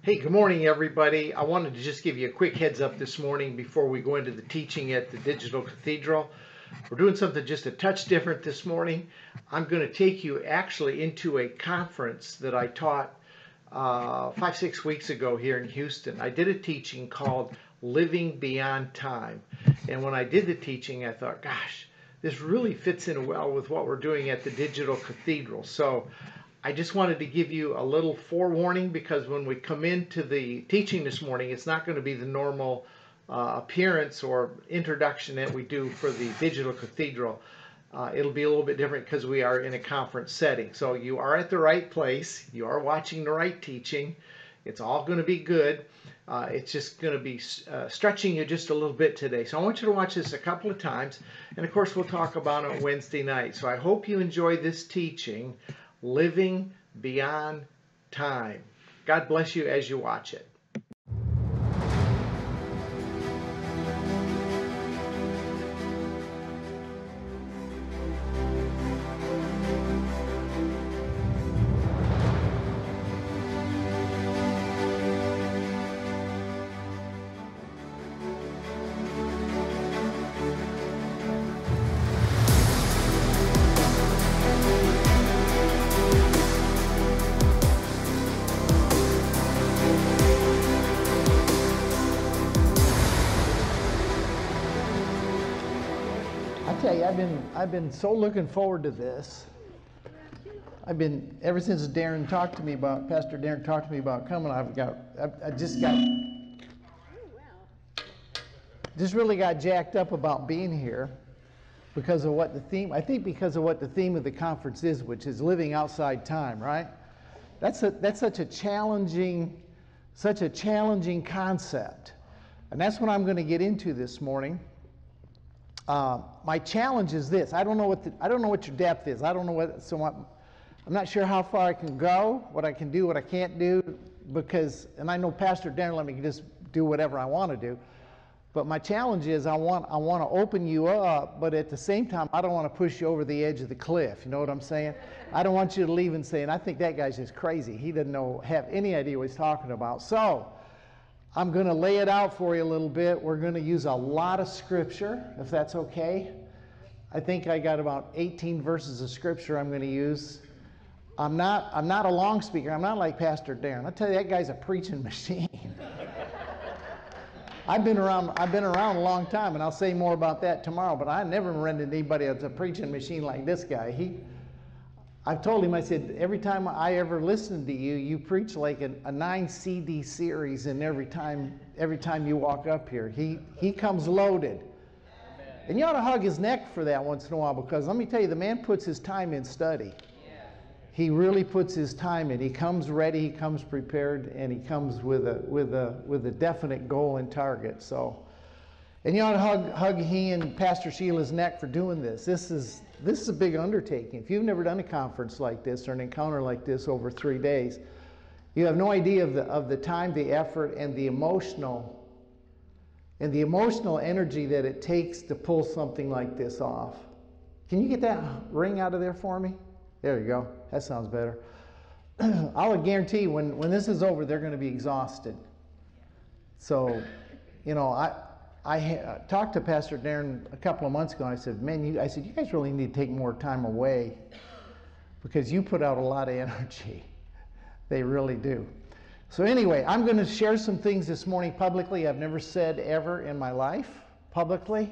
Hey, good morning, everybody. I wanted to just give you a quick heads up this morning before we go into the teaching at the Digital Cathedral. We're doing something just a touch different this morning. I'm going to take you actually into a conference that I taught uh, five, six weeks ago here in Houston. I did a teaching called Living Beyond Time. And when I did the teaching, I thought, gosh, this really fits in well with what we're doing at the Digital Cathedral. So I just wanted to give you a little forewarning because when we come into the teaching this morning, it's not going to be the normal uh, appearance or introduction that we do for the Digital Cathedral. Uh, it'll be a little bit different because we are in a conference setting. So you are at the right place. You are watching the right teaching. It's all going to be good. Uh, it's just going to be uh, stretching you just a little bit today. So I want you to watch this a couple of times. And of course, we'll talk about it Wednesday night. So I hope you enjoy this teaching living beyond time. God bless you as you watch it. I've been so looking forward to this. I've been ever since Darren talked to me about Pastor Darren talked to me about coming. I've got I, I just got just really got jacked up about being here because of what the theme. I think because of what the theme of the conference is, which is living outside time. Right? That's a that's such a challenging such a challenging concept, and that's what I'm going to get into this morning. Uh, my challenge is this: I don't know what the, I don't know what your depth is. I don't know what so I'm, I'm not sure how far I can go, what I can do, what I can't do, because and I know Pastor Darren let me just do whatever I want to do. But my challenge is I want I want to open you up, but at the same time I don't want to push you over the edge of the cliff. You know what I'm saying? I don't want you to leave and saying I think that guy's just crazy. He doesn't know have any idea what he's talking about. So I'm going to lay it out for you a little bit. We're going to use a lot of scripture, if that's okay. I think I got about 18 verses of scripture I'm going to use. I'm not, I'm not a long speaker. I'm not like Pastor Darren. I tell you, that guy's a preaching machine. I've been around. I've been around a long time, and I'll say more about that tomorrow. But I never into anybody that's a preaching machine like this guy. He, I've told him, I said, every time I ever listen to you, you preach like a, a, nine CD series, and every time, every time you walk up here, he, he comes loaded. Amen. And you ought to hug his neck for that once in a while because let me tell you, the man puts his time in study. He really puts his time in. He comes ready, he comes prepared, and he comes with a, with a, with a definite goal and target. So, and you ought to hug, hug he and Pastor Sheila's neck for doing this. This is, this is a big undertaking. If you've never done a conference like this or an encounter like this over three days, you have no idea of the, of the time, the effort, and the emotional and the emotional energy that it takes to pull something like this off. Can you get that ring out of there for me? There you go. That sounds better. I'll guarantee when, when this is over, they're going to be exhausted. So, you know, I, I uh, talked to Pastor Darren a couple of months ago, and I said, "Man, you, I said you guys really need to take more time away because you put out a lot of energy. they really do." So anyway, I'm going to share some things this morning publicly I've never said ever in my life publicly.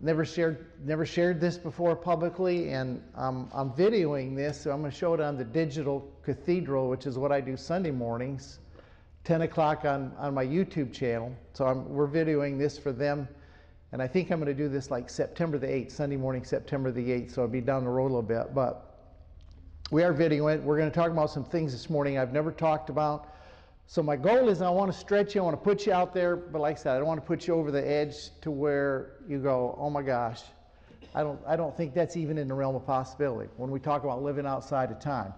Never shared, never shared this before publicly, and um, I'm videoing this, so I'm going to show it on the digital cathedral, which is what I do Sunday mornings. 10 o'clock on, on my YouTube channel. So I'm, we're videoing this for them. And I think I'm going to do this like September the 8th, Sunday morning, September the 8th. So I'll be down the road a little bit. But we are videoing it. We're going to talk about some things this morning I've never talked about. So my goal is I want to stretch you, I want to put you out there, but like I said, I don't want to put you over the edge to where you go, oh my gosh, I don't, I don't think that's even in the realm of possibility when we talk about living outside of time.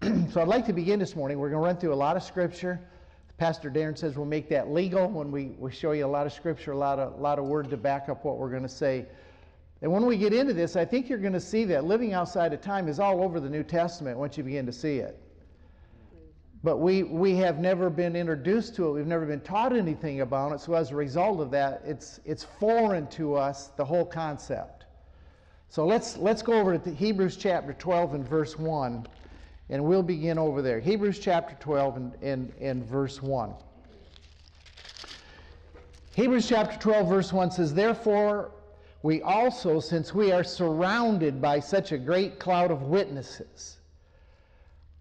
so I'd like to begin this morning. We're going to run through a lot of scripture. Pastor Darren says we'll make that legal when we, we show you a lot of scripture, a lot of, lot of word to back up what we're going to say. And when we get into this, I think you're going to see that living outside of time is all over the New Testament once you begin to see it. but we, we have never been introduced to it. We've never been taught anything about it. So as a result of that, it's, it's foreign to us, the whole concept. So let's, let's go over to Hebrews chapter 12 and verse 1, and we'll begin over there. Hebrews chapter 12 and, and, and verse 1. Hebrews chapter 12, verse 1 says, Therefore, we also, since we are surrounded by such a great cloud of witnesses,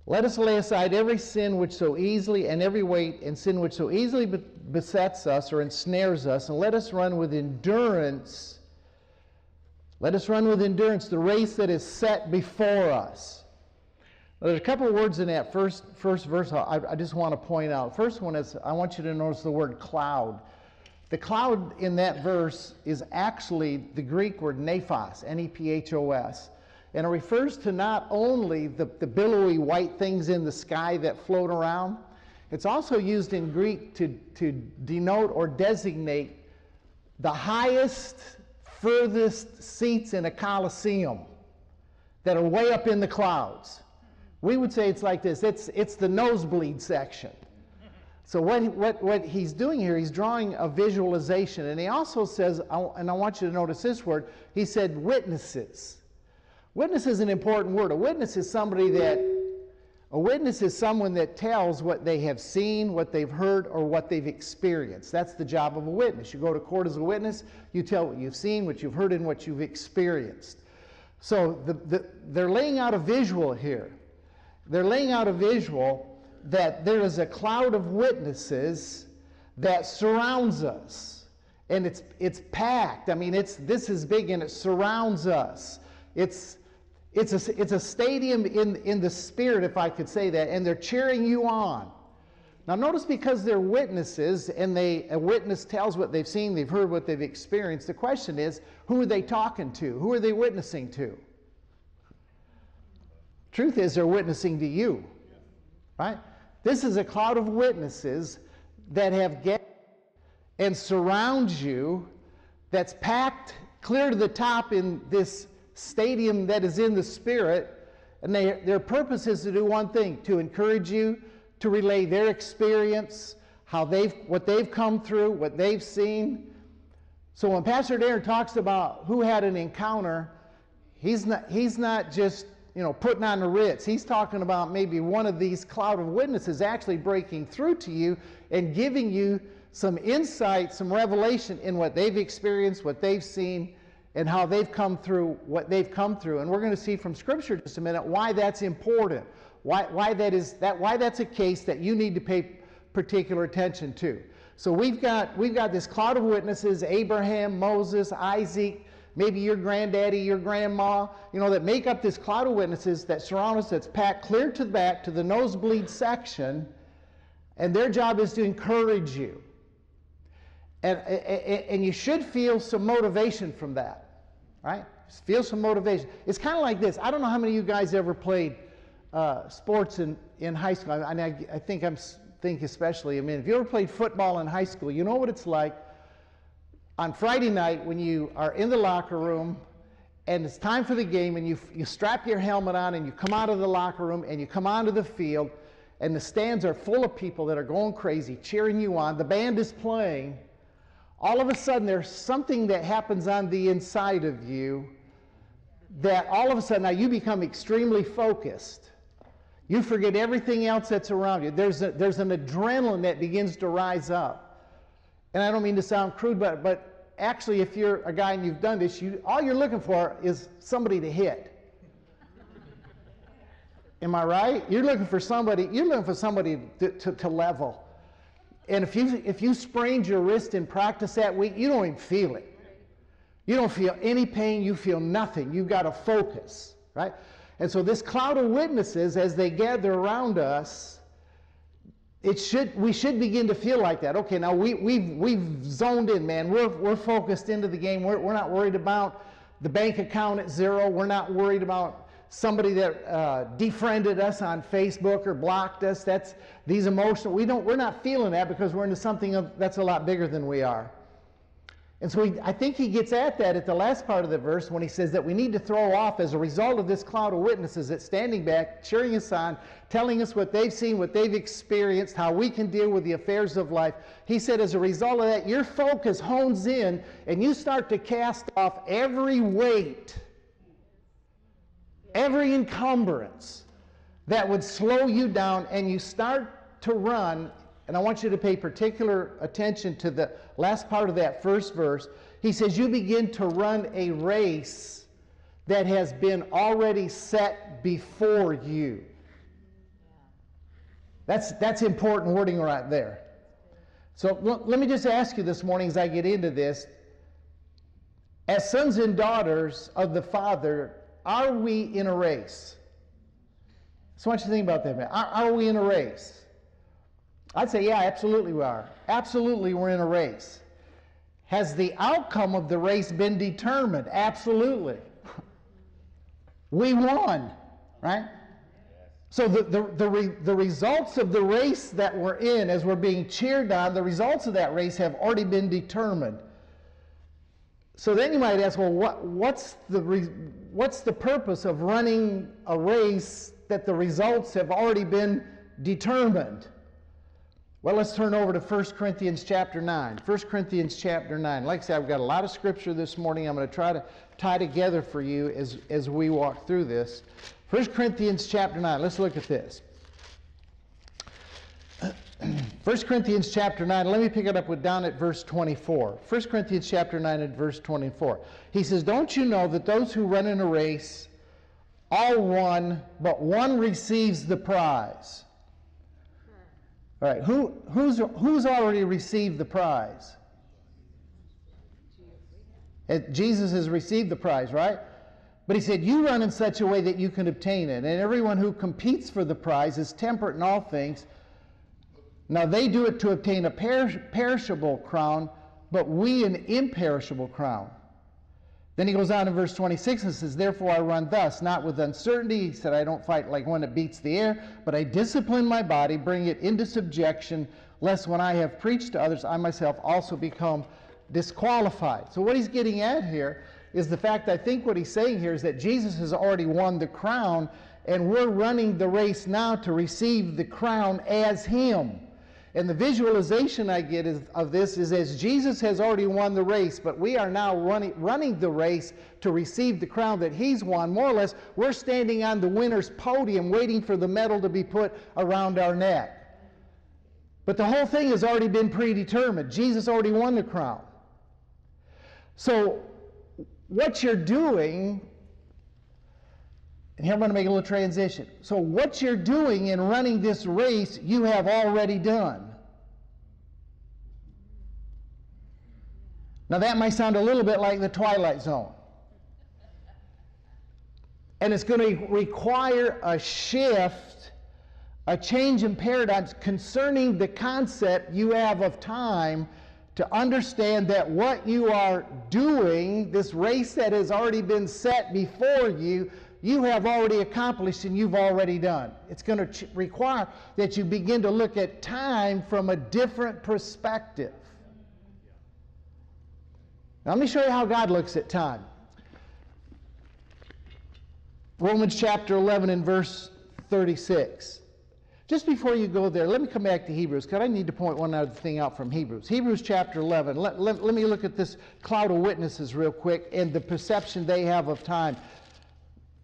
let us lay aside every sin which so easily and every weight and sin which so easily besets us or ensnares us, and let us run with endurance. Let us run with endurance the race that is set before us. Now, there's a couple of words in that first, first verse I, I just want to point out. First one is I want you to notice the word cloud. The cloud in that verse is actually the Greek word nephos, N E P H O S. And it refers to not only the, the billowy white things in the sky that float around, it's also used in Greek to, to denote or designate the highest, furthest seats in a coliseum that are way up in the clouds. We would say it's like this it's, it's the nosebleed section. So, what, what, what he's doing here, he's drawing a visualization. And he also says, and I want you to notice this word, he said witnesses. Witness is an important word. A witness is somebody that, a witness is someone that tells what they have seen, what they've heard, or what they've experienced. That's the job of a witness. You go to court as a witness, you tell what you've seen, what you've heard, and what you've experienced. So the, the, they're laying out a visual here. They're laying out a visual that there is a cloud of witnesses that surrounds us. And it's, it's packed. I mean, it's, this is big and it surrounds us. It's, it's a, it's a stadium in, in the spirit, if I could say that, and they're cheering you on. Now, notice because they're witnesses and they, a witness tells what they've seen, they've heard what they've experienced, the question is who are they talking to? Who are they witnessing to? Truth is, they're witnessing to you, right? This is a cloud of witnesses that have get and surrounds you that's packed clear to the top in this stadium that is in the Spirit, and they, their purpose is to do one thing to encourage you to relay their experience, how they've, what they've come through, what they've seen. So when Pastor Darren talks about who had an encounter, he's not, he's not just you know, putting on the Ritz. He's talking about maybe one of these cloud of witnesses actually breaking through to you and giving you some insight, some revelation in what they've experienced, what they've seen, and how they've come through what they've come through. And we're going to see from Scripture just a minute why that's important, why, why, that is, that, why that's a case that you need to pay particular attention to. So we've got, we've got this cloud of witnesses Abraham, Moses, Isaac, maybe your granddaddy, your grandma, you know, that make up this cloud of witnesses that surround us, that's packed clear to the back to the nosebleed section. And their job is to encourage you. And, and, and you should feel some motivation from that right? Feel some motivation. It's kind of like this. I don't know how many of you guys ever played uh, sports in, in high school. I, I, I think I'm think especially. I mean, if you ever played football in high school, you know what it's like on Friday night when you are in the locker room and it's time for the game and you, you strap your helmet on and you come out of the locker room and you come onto the field and the stands are full of people that are going crazy cheering you on. The band is playing all of a sudden there's something that happens on the inside of you that all of a sudden now you become extremely focused. You forget everything else that's around you. There's, a, there's an adrenaline that begins to rise up. And I don't mean to sound crude, but, but actually, if you're a guy and you've done this, you, all you're looking for is somebody to hit. Am I right? You're looking for somebody, you're looking for somebody to, to, to level. And if you, if you sprained your wrist in practice that week, you don't even feel it. You don't feel any pain, you feel nothing. You've got to focus, right? And so this cloud of witnesses, as they gather around us, it should, we should begin to feel like that. Okay, now we, we've, we've zoned in, man. We're, we're focused into the game. We're, we're not worried about the bank account at zero. We're not worried about somebody that uh, defriended us on Facebook or blocked us. That's these emotional. We don't. We're not feeling that because we're into something of, that's a lot bigger than we are. And so he, I think he gets at that at the last part of the verse when he says that we need to throw off, as a result of this cloud of witnesses that's standing back, cheering us on, telling us what they've seen, what they've experienced, how we can deal with the affairs of life. He said, as a result of that, your focus hones in and you start to cast off every weight, every encumbrance that would slow you down, and you start to run and I want you to pay particular attention to the last part of that first verse. He says, You begin to run a race that has been already set before you. That's, that's important wording right there. So l- let me just ask you this morning as I get into this. As sons and daughters of the Father, are we in a race? So I want you to think about that, man. Are, are we in a race? I'd say, yeah, absolutely we are. Absolutely we're in a race. Has the outcome of the race been determined? Absolutely. we won, right? So the, the, the, re, the results of the race that we're in, as we're being cheered on, the results of that race have already been determined. So then you might ask, well, what, what's, the re, what's the purpose of running a race that the results have already been determined? Well, let's turn over to 1 Corinthians chapter 9. 1 Corinthians chapter 9. Like I said, I've got a lot of scripture this morning I'm going to try to tie together for you as, as we walk through this. 1 Corinthians chapter 9. Let's look at this. 1 Corinthians chapter 9, let me pick it up with down at verse 24. 1 Corinthians chapter 9 at verse 24. He says, Don't you know that those who run in a race all run, but one receives the prize? All right, who, who's, who's already received the prize? Jesus has received the prize, right? But he said, You run in such a way that you can obtain it. And everyone who competes for the prize is temperate in all things. Now they do it to obtain a perish- perishable crown, but we an imperishable crown. Then he goes on in verse 26 and says, Therefore I run thus, not with uncertainty. He said, I don't fight like one that beats the air, but I discipline my body, bring it into subjection, lest when I have preached to others, I myself also become disqualified. So what he's getting at here is the fact, I think what he's saying here is that Jesus has already won the crown, and we're running the race now to receive the crown as him. And the visualization I get is, of this is as Jesus has already won the race, but we are now running, running the race to receive the crown that he's won. More or less, we're standing on the winner's podium waiting for the medal to be put around our neck. But the whole thing has already been predetermined. Jesus already won the crown. So, what you're doing, and here I'm going to make a little transition. So, what you're doing in running this race, you have already done. Now, that may sound a little bit like the Twilight Zone. And it's going to require a shift, a change in paradigms concerning the concept you have of time to understand that what you are doing, this race that has already been set before you, you have already accomplished and you've already done. It's going to require that you begin to look at time from a different perspective. Now, let me show you how God looks at time. Romans chapter 11 and verse 36. Just before you go there, let me come back to Hebrews, because I need to point one other thing out from Hebrews. Hebrews chapter 11. Let, let, let me look at this cloud of witnesses real quick and the perception they have of time.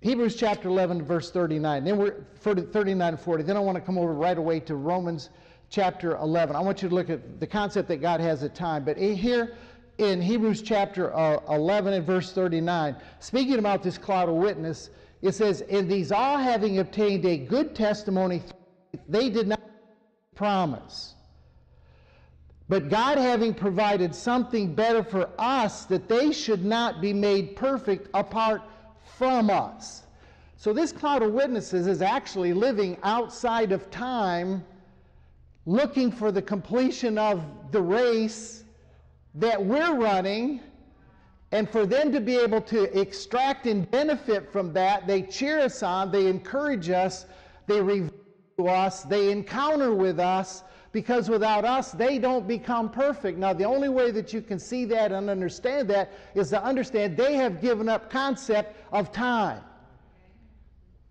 Hebrews chapter 11, verse 39. Then we're 39 and 40. Then I want to come over right away to Romans chapter 11. I want you to look at the concept that God has at time. But here, in Hebrews chapter uh, 11 and verse 39, speaking about this cloud of witness, it says, And these all having obtained a good testimony, they did not promise. But God having provided something better for us, that they should not be made perfect apart from us. So this cloud of witnesses is actually living outside of time, looking for the completion of the race that we're running, and for them to be able to extract and benefit from that, they cheer us on, they encourage us, they review us, they encounter with us, because without us, they don't become perfect. Now, the only way that you can see that and understand that is to understand they have given up concept of time.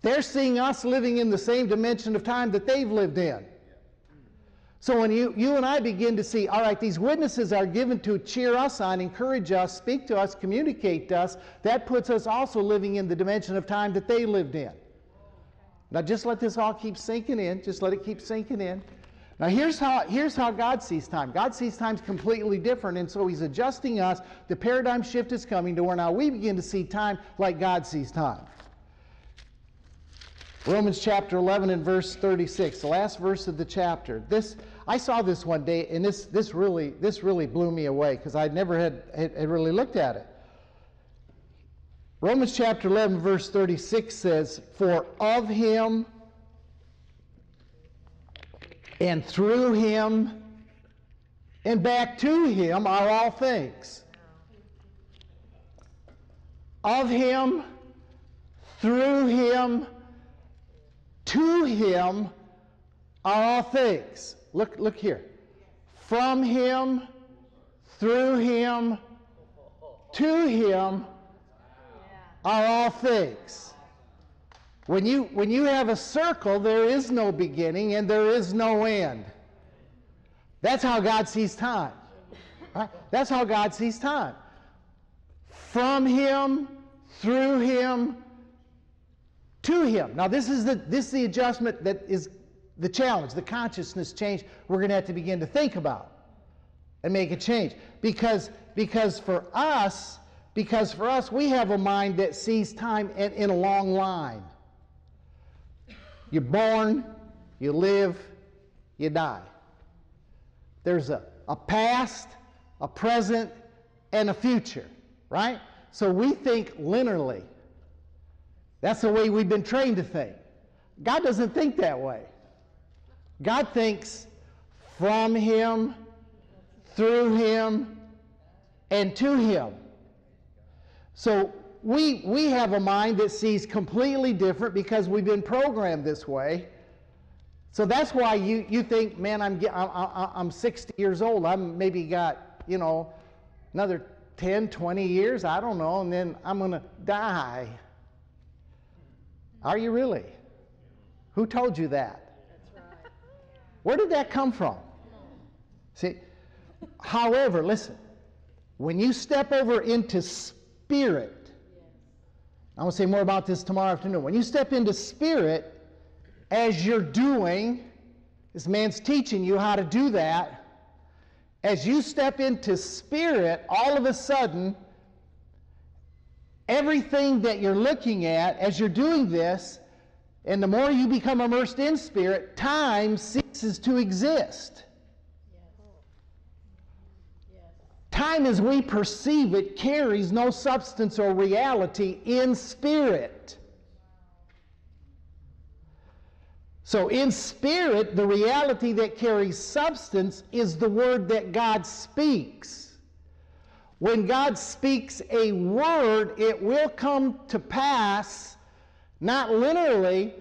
They're seeing us living in the same dimension of time that they've lived in. So when you, you and I begin to see, all right, these witnesses are given to cheer us on, encourage us, speak to us, communicate to us, that puts us also living in the dimension of time that they lived in. Now just let this all keep sinking in. Just let it keep sinking in. Now here's how, here's how God sees time. God sees time completely different, and so he's adjusting us. The paradigm shift is coming to where now we begin to see time like God sees time. Romans chapter 11 and verse 36, the last verse of the chapter. This I saw this one day, and this this really this really blew me away because I never had, had, had really looked at it. Romans chapter 11 verse 36 says, "For of him and through him and back to him are all things." Of him, through him, to him are all things. Look, look here. From him, through him, to him are all things. When you, when you have a circle, there is no beginning and there is no end. That's how God sees time. Right? That's how God sees time. From him, through him, to him. Now, this is the, this is the adjustment that is the challenge, the consciousness change we're going to have to begin to think about and make a change. Because, because for us, because for us, we have a mind that sees time in, in a long line. You're born, you live, you die. There's a, a past, a present, and a future, right? So we think linearly. That's the way we've been trained to think. God doesn't think that way. God thinks from Him, through Him, and to Him. So we, we have a mind that sees completely different because we've been programmed this way. So that's why you, you think, man, I'm, I'm, I'm 60 years old. I'm maybe got, you know, another 10, 20 years, I don't know, and then I'm going to die. Are you really? Who told you that? Where did that come from? See, however, listen, when you step over into spirit, I'm going to say more about this tomorrow afternoon. When you step into spirit, as you're doing, this man's teaching you how to do that. As you step into spirit, all of a sudden, everything that you're looking at as you're doing this, and the more you become immersed in spirit, time ceases to exist. Time as we perceive it carries no substance or reality in spirit. So, in spirit, the reality that carries substance is the word that God speaks. When God speaks a word, it will come to pass, not linearly,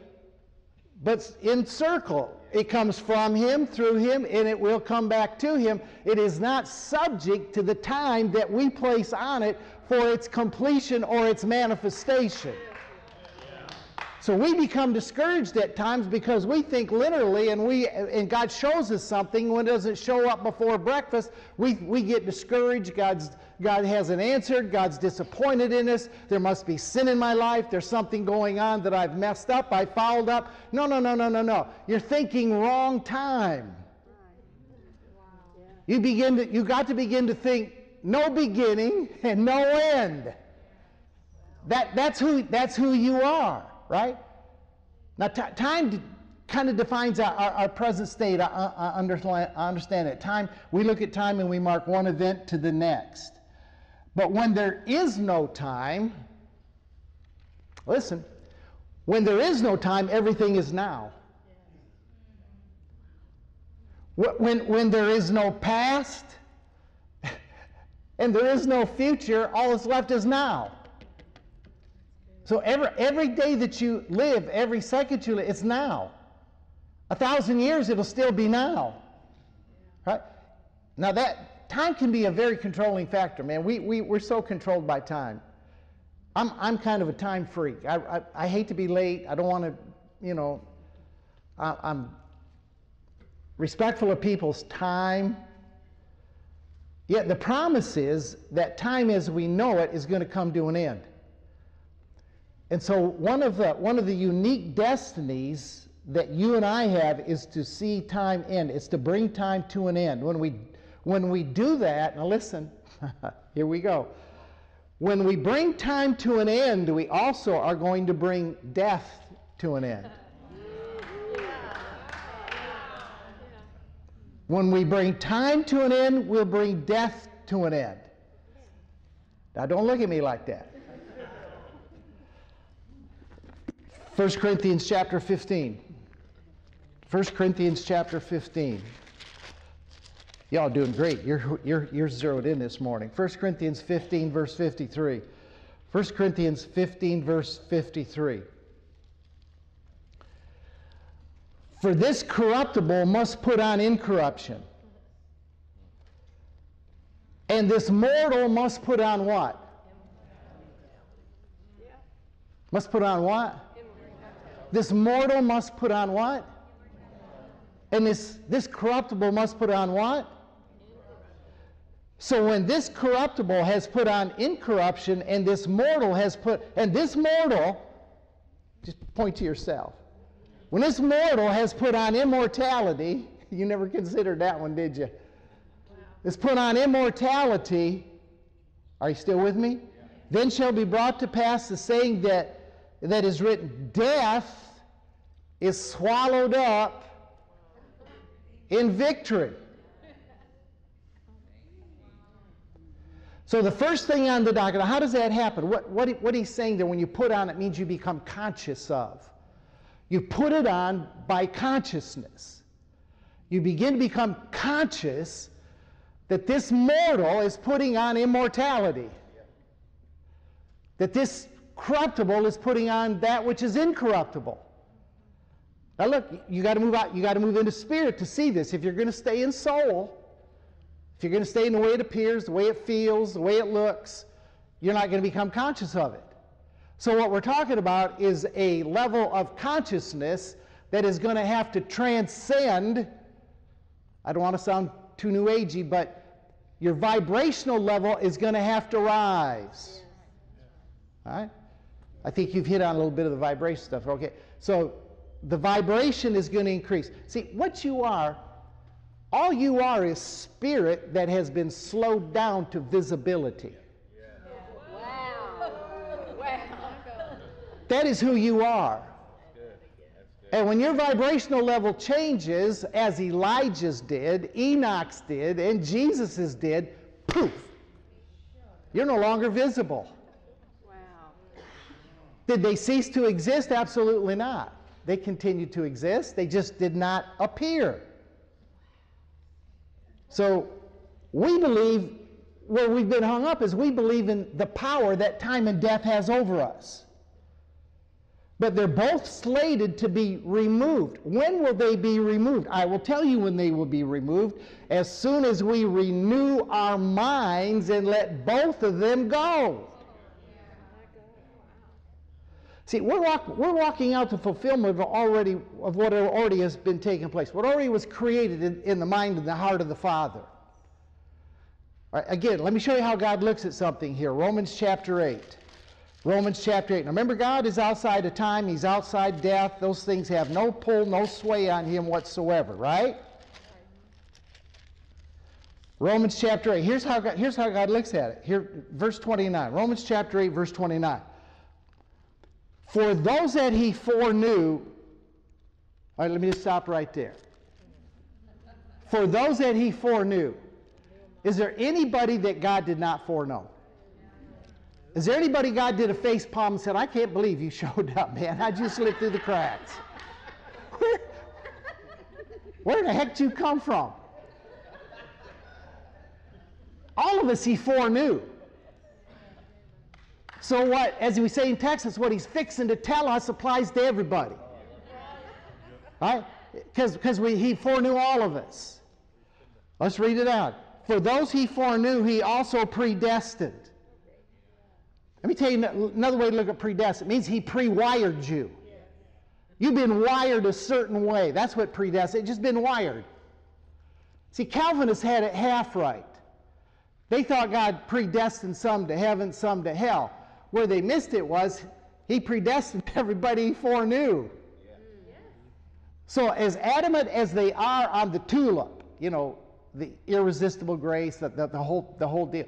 but in circle. It comes from Him, through Him, and it will come back to Him. It is not subject to the time that we place on it for its completion or its manifestation. So we become discouraged at times because we think literally and we and God shows us something when it doesn't show up before breakfast, we, we get discouraged. God's God hasn't answered, God's disappointed in us. There must be sin in my life. There's something going on that I've messed up, I fouled up. No, no, no, no, no, no. You're thinking wrong time. You begin to you got to begin to think no beginning and no end. That, that's, who, that's who you are right? Now, t- time kind of defines our, our, our, present state. I, I, I understand it. Time, we look at time and we mark one event to the next. But when there is no time, listen, when there is no time, everything is now. When, when there is no past and there is no future, all that's left is now. So every, every day that you live, every second you live, it's now. A thousand years, it'll still be now. Right? Now, that time can be a very controlling factor, man. We, we, we're so controlled by time. I'm, I'm kind of a time freak. I, I, I hate to be late. I don't want to, you know, I, I'm respectful of people's time. Yet the promise is that time as we know it is going to come to an end. And so one of the, one of the unique destinies that you and I have is to see time end. It's to bring time to an end. When we, when we do that, now listen, here we go. When we bring time to an end, we also are going to bring death to an end. When we bring time to an end, we'll bring death to an end. Now, don't look at me like that. 1 Corinthians chapter 15. 1 Corinthians chapter 15. Y'all doing great. You're, you're, you're zeroed in this morning. 1 Corinthians 15, verse 53. 1 Corinthians 15, verse 53. For this corruptible must put on incorruption. And this mortal must put on what? Must put on what? This mortal must put on what? And this, this corruptible must put on what? So when this corruptible has put on incorruption and this mortal has put, and this mortal, just point to yourself. When this mortal has put on immortality, you never considered that one, did you? It's put on immortality. Are you still with me? Then shall be brought to pass the saying that, that is written Death is swallowed up in victory. So the first thing on the docket, how does that happen? What, what, what he's saying there, when you put on it, means you become conscious of. You put it on by consciousness. You begin to become conscious that this mortal is putting on immortality. That this corruptible is putting on that which is incorruptible. Now look, you got to move out, you got to move into spirit to see this. If you're going to stay in soul, if you're going to stay in the way it appears, the way it feels, the way it looks, you're not going to become conscious of it. So what we're talking about is a level of consciousness that is going to have to transcend I don't want to sound too new agey, but your vibrational level is going to have to rise. All right? I think you've hit on a little bit of the vibration stuff. Okay. So the vibration is going to increase. See, what you are, all you are is spirit that has been slowed down to visibility. Wow. Wow. That is who you are. And when your vibrational level changes, as Elijah's did, Enoch's did, and Jesus's did, poof, you're no longer visible. Wow. Did they cease to exist? Absolutely not. They continued to exist, they just did not appear. So we believe where we've been hung up is we believe in the power that time and death has over us. But they're both slated to be removed. When will they be removed? I will tell you when they will be removed as soon as we renew our minds and let both of them go. See, we're, walk, we're walking out the fulfillment of, already, of what already has been taking place, what already was created in, in the mind and the heart of the Father. Right, again, let me show you how God looks at something here. Romans chapter 8. Romans chapter 8. Now remember, God is outside of time, He's outside death. Those things have no pull, no sway on Him whatsoever, right? Romans chapter 8. Here's how God, here's how God looks at it. Here, verse 29. Romans chapter 8, verse 29. For those that He foreknew, all right, let me just stop right there. For those that He foreknew, is there anybody that God did not foreknow? Is there anybody God did a face palm and said, I can't believe you showed up, man. I just slipped through the cracks? Where, where the heck did you come from? All of us he foreknew. So what, as we say in Texas, what he's fixing to tell us applies to everybody. Right? Because he foreknew all of us. Let's read it out. For those he foreknew, he also predestined. Let me tell you another way to look at predestined. It means he pre-wired you. You've been wired a certain way. That's what predestined. It's just been wired. See, Calvinists had it half right. They thought God predestined some to heaven, some to hell. Where they missed it was he predestined everybody he foreknew. So, as adamant as they are on the tulip, you know, the irresistible grace, the, the, the whole, the whole deal,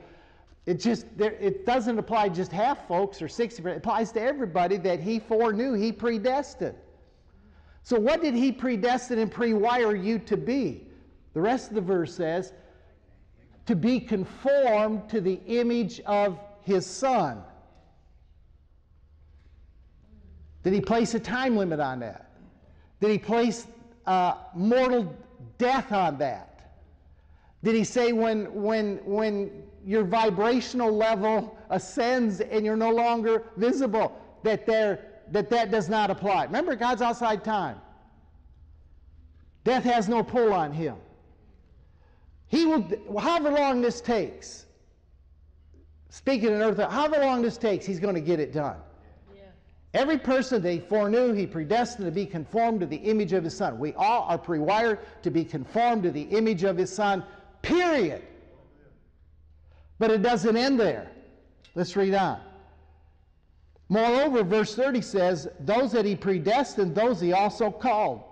it just it doesn't apply just half folks or 60 it applies to everybody that he foreknew he predestined. So what did he predestine and pre-wire you to be? The rest of the verse says to be conformed to the image of his son did he place a time limit on that did he place uh, mortal death on that did he say when when when your vibrational level ascends and you're no longer visible, that, there, that that does not apply. Remember, God's outside time. Death has no pull on him. He will, however long this takes, speaking in earth, however long this takes, he's going to get it done. Every person they foreknew, he predestined to be conformed to the image of his son. We all are pre-wired to be conformed to the image of his son, period. But it doesn't end there. Let's read on. Moreover, verse 30 says, Those that he predestined, those he also called.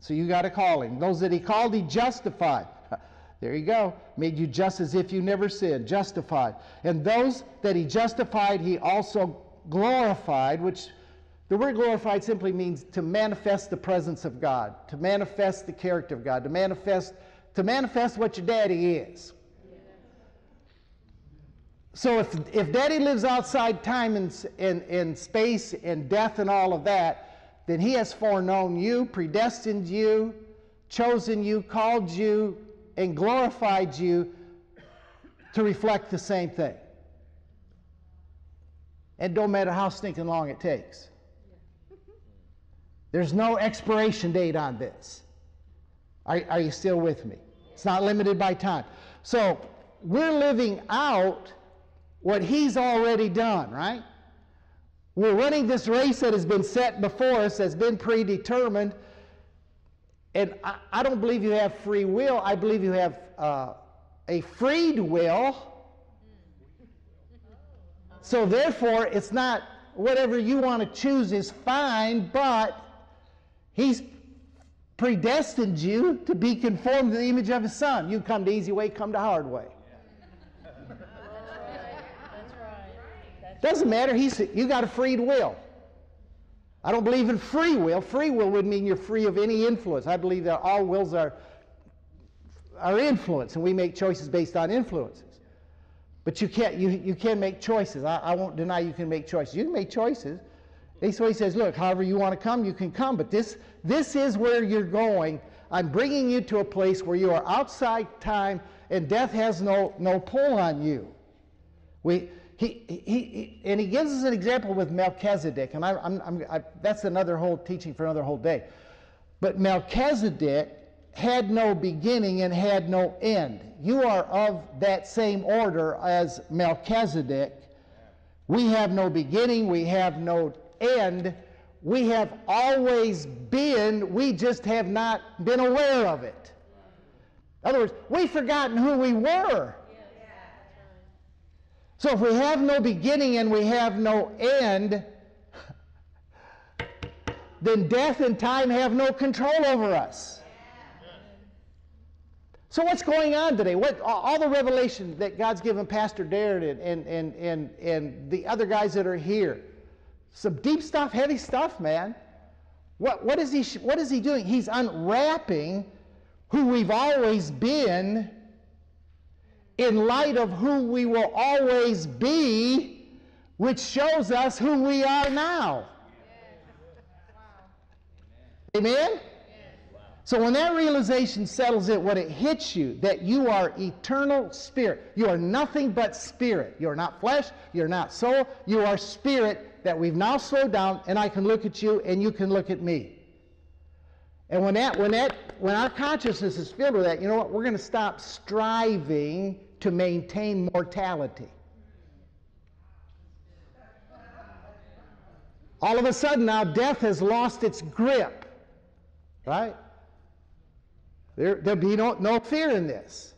So you got to call him. Those that he called, he justified. There you go. Made you just as if you never sinned. Justified. And those that he justified, he also glorified, which the word glorified simply means to manifest the presence of God, to manifest the character of God, to manifest, to manifest what your daddy is. So if, if daddy lives outside time and, and, and space and death and all of that, then he has foreknown you, predestined you, chosen you, called you, and glorified you to reflect the same thing. And don't matter how stinking long it takes. There's no expiration date on this. Are, are you still with me? It's not limited by time. So we're living out what he's already done, right? We're running this race that has been set before us, that's been predetermined. And I, I don't believe you have free will. I believe you have uh, a freed will. So, therefore, it's not whatever you want to choose is fine, but He's predestined you to be conformed to the image of His Son. You come to easy way, come to hard way. Doesn't matter. He's, you got a freed will. I don't believe in free will. Free will would mean you're free of any influence. I believe that all wills are, are influence, and we make choices based on influences. But you can't, you, you can make choices. I, I won't deny you can make choices. You can make choices. So he says, look, however you want to come, you can come. But this, this is where you're going. I'm bringing you to a place where you are outside time and death has no, no pull on you. We, he, he, he, and he gives us an example with Melchizedek, and I, I'm, I'm, I, that's another whole teaching for another whole day. But Melchizedek had no beginning and had no end. You are of that same order as Melchizedek. We have no beginning, we have no end. We have always been, we just have not been aware of it. In other words, we've forgotten who we were. So if we have no beginning and we have no end, then death and time have no control over us. So what's going on today? What all the revelation that God's given Pastor Darren and, and, and, and the other guys that are here. Some deep stuff, heavy stuff, man. What, what, is he, what is he doing? He's unwrapping who we've always been in light of who we will always be, which shows us who we are now. Amen? So when that realization settles it, what it hits you, that you are eternal spirit. You are nothing but spirit. You're not flesh, you're not soul, you are spirit that we've now slowed down, and I can look at you and you can look at me. And when that, when that, when our consciousness is filled with that, you know what? We're going to stop striving to maintain mortality. All of a sudden now death has lost its grip. Right? There, there'll be no, no fear in this.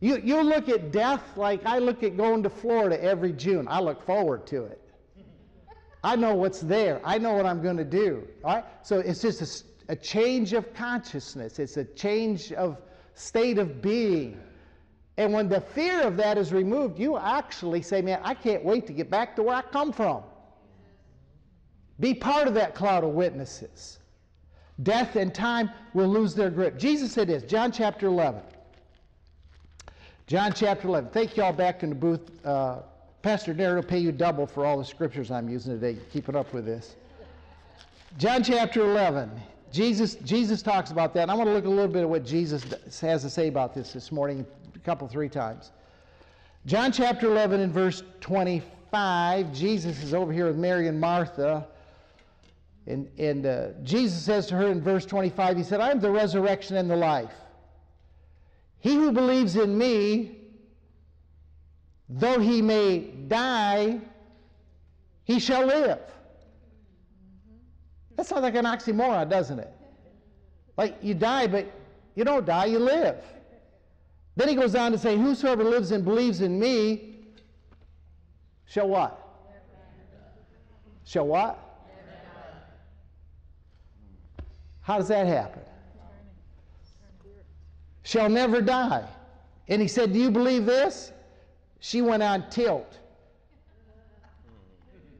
You, you look at death like I look at going to Florida every June. I look forward to it. I know what's there. I know what I'm going to do. All right? So it's just a, a change of consciousness. It's a change of state of being. And when the fear of that is removed, you actually say, man, I can't wait to get back to where I come from. Be part of that cloud of witnesses. Death and time will lose their grip. Jesus said this, John chapter 11. John chapter 11. Thank you all back in the booth. Uh, Pastor Darren will pay you double for all the scriptures I'm using today, keeping up with this. John chapter 11. Jesus, Jesus talks about that. And I want to look a little bit at what Jesus has to say about this this morning, a couple, three times. John chapter 11 and verse 25. Jesus is over here with Mary and Martha. And, and uh, Jesus says to her in verse 25, He said, I am the resurrection and the life. He who believes in me, though he may die, he shall live. That sounds like an oxymoron, doesn't it? Like you die, but you don't die, you live. Then he goes on to say, Whosoever lives and believes in me shall what? Shall what? How does that happen? Shall never die. And he said, Do you believe this? She went on tilt.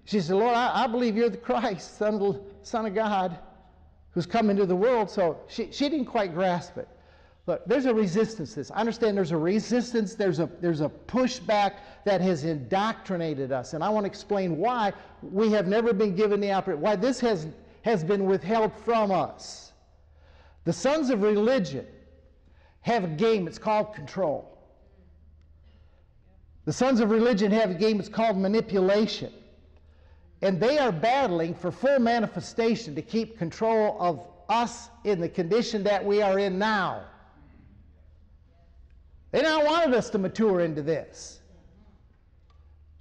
She said, Lord, I, I believe you're the Christ, Son of, Son of God, who's come into the world. So she, she didn't quite grasp it. Look, there's a resistance to this. I understand there's a resistance, there's a, there's a pushback that has indoctrinated us. And I want to explain why we have never been given the opportunity, why this has has been withheld from us. The sons of religion have a game, it's called control. The sons of religion have a game, it's called manipulation. And they are battling for full manifestation to keep control of us in the condition that we are in now. They now wanted us to mature into this.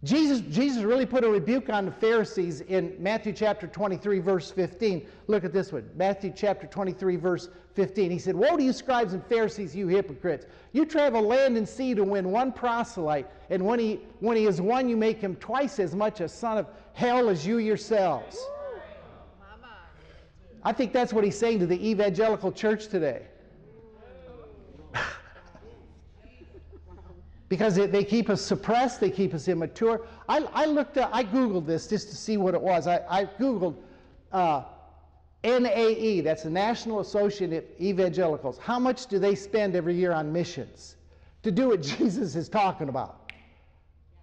Jesus, Jesus really put a rebuke on the Pharisees in Matthew chapter 23, verse 15. Look at this one. Matthew chapter 23, verse 15. He said, Woe to you, scribes and Pharisees, you hypocrites! You travel land and sea to win one proselyte, and when he, when he is won, you make him twice as much a son of hell as you yourselves. I think that's what he's saying to the evangelical church today. Because they keep us suppressed, they keep us immature. I, I looked at, I Googled this just to see what it was. I, I Googled uh, NAE, that's the National Association of Evangelicals. How much do they spend every year on missions? To do what Jesus is talking about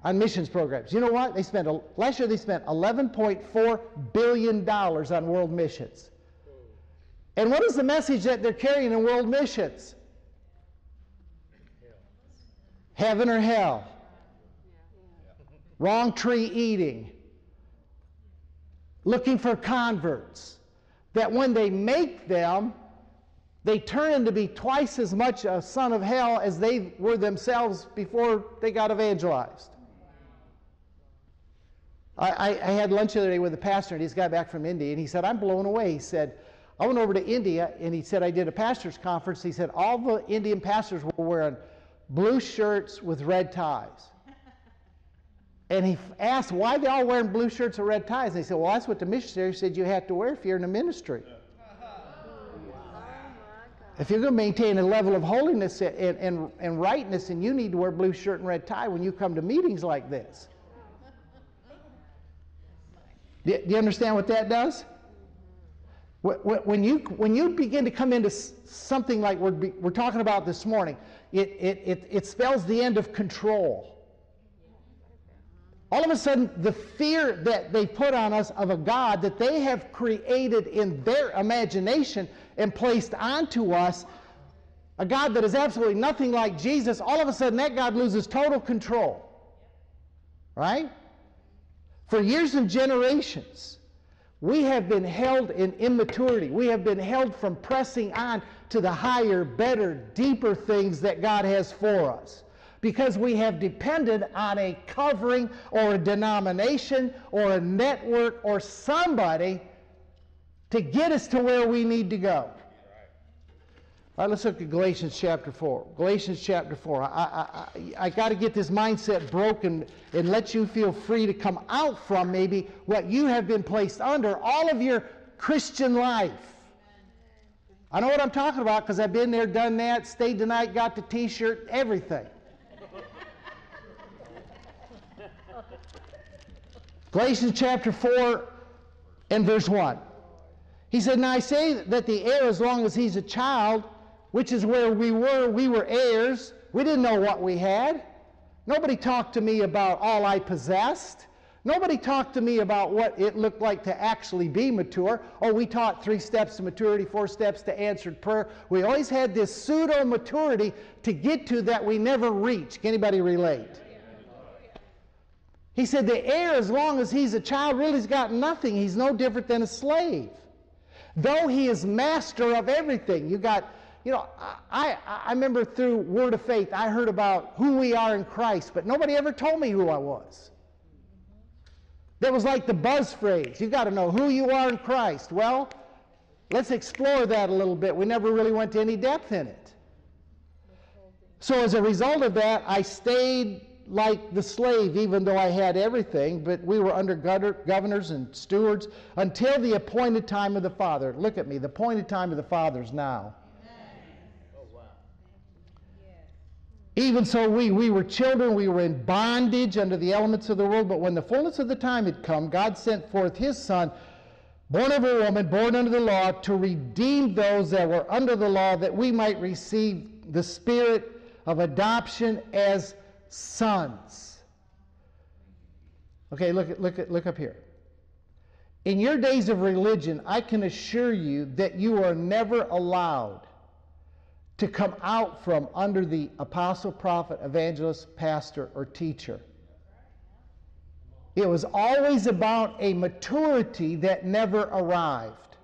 on missions programs. You know what? They spent, last year they spent $11.4 billion on world missions. And what is the message that they're carrying in world missions? Heaven or hell, wrong tree eating, looking for converts, that when they make them, they turn into be twice as much a son of hell as they were themselves before they got evangelized. I, I, had lunch the other day with a pastor, and he's got back from India, and he said, I'm blown away. He said, I went over to India, and he said, I did a pastor's conference. He said, all the Indian pastors were wearing blue shirts with red ties. And he asked why they're all wearing blue shirts and red ties. And he said, Well, that's what the missionary said you have to wear if you're in the ministry. Oh, if you're going to maintain a level of holiness and, and, and rightness, and you need to wear blue shirt and red tie when you come to meetings like this. Do, do you understand what that does? When you, when you begin to come into something like we're, we're talking about this morning, it, it, it, it spells the end of control. All of a sudden, the fear that they put on us of a God that they have created in their imagination and placed onto us, a God that is absolutely nothing like Jesus, all of a sudden that God loses total control. Right? For years and generations, we have been held in immaturity. We have been held from pressing on to the higher, better, deeper things that God has for us. Because we have depended on a covering or a denomination or a network or somebody to get us to where we need to go. All right, let's look at Galatians chapter 4. Galatians chapter 4. I, I, I, I got to get this mindset broken and let you feel free to come out from maybe what you have been placed under all of your Christian life. I know what I'm talking about because I've been there, done that, stayed the night, got the t shirt, everything. Galatians chapter 4 and verse 1. He said, Now I say that the heir, as long as he's a child, which is where we were. We were heirs. We didn't know what we had. Nobody talked to me about all I possessed. Nobody talked to me about what it looked like to actually be mature. Oh, we taught three steps to maturity, four steps to answered prayer. We always had this pseudo maturity to get to that we never reach. Can anybody relate? He said the heir, as long as he's a child, really has got nothing. He's no different than a slave. Though he is master of everything. You got you know, I, I remember through Word of Faith, I heard about who we are in Christ, but nobody ever told me who I was. That was like the buzz phrase. You've got to know who you are in Christ. Well, let's explore that a little bit. We never really went to any depth in it. So as a result of that, I stayed like the slave, even though I had everything, but we were under governors and stewards until the appointed time of the Father. Look at me, the appointed time of the Father is now. Even so, we, we were children, we were in bondage under the elements of the world, but when the fullness of the time had come, God sent forth his Son, born of a woman, born under the law, to redeem those that were under the law, that we might receive the spirit of adoption as sons. Okay, look, look, look up here. In your days of religion, I can assure you that you are never allowed to come out from under the apostle, prophet, evangelist, pastor, or teacher. It was always about a maturity that never arrived.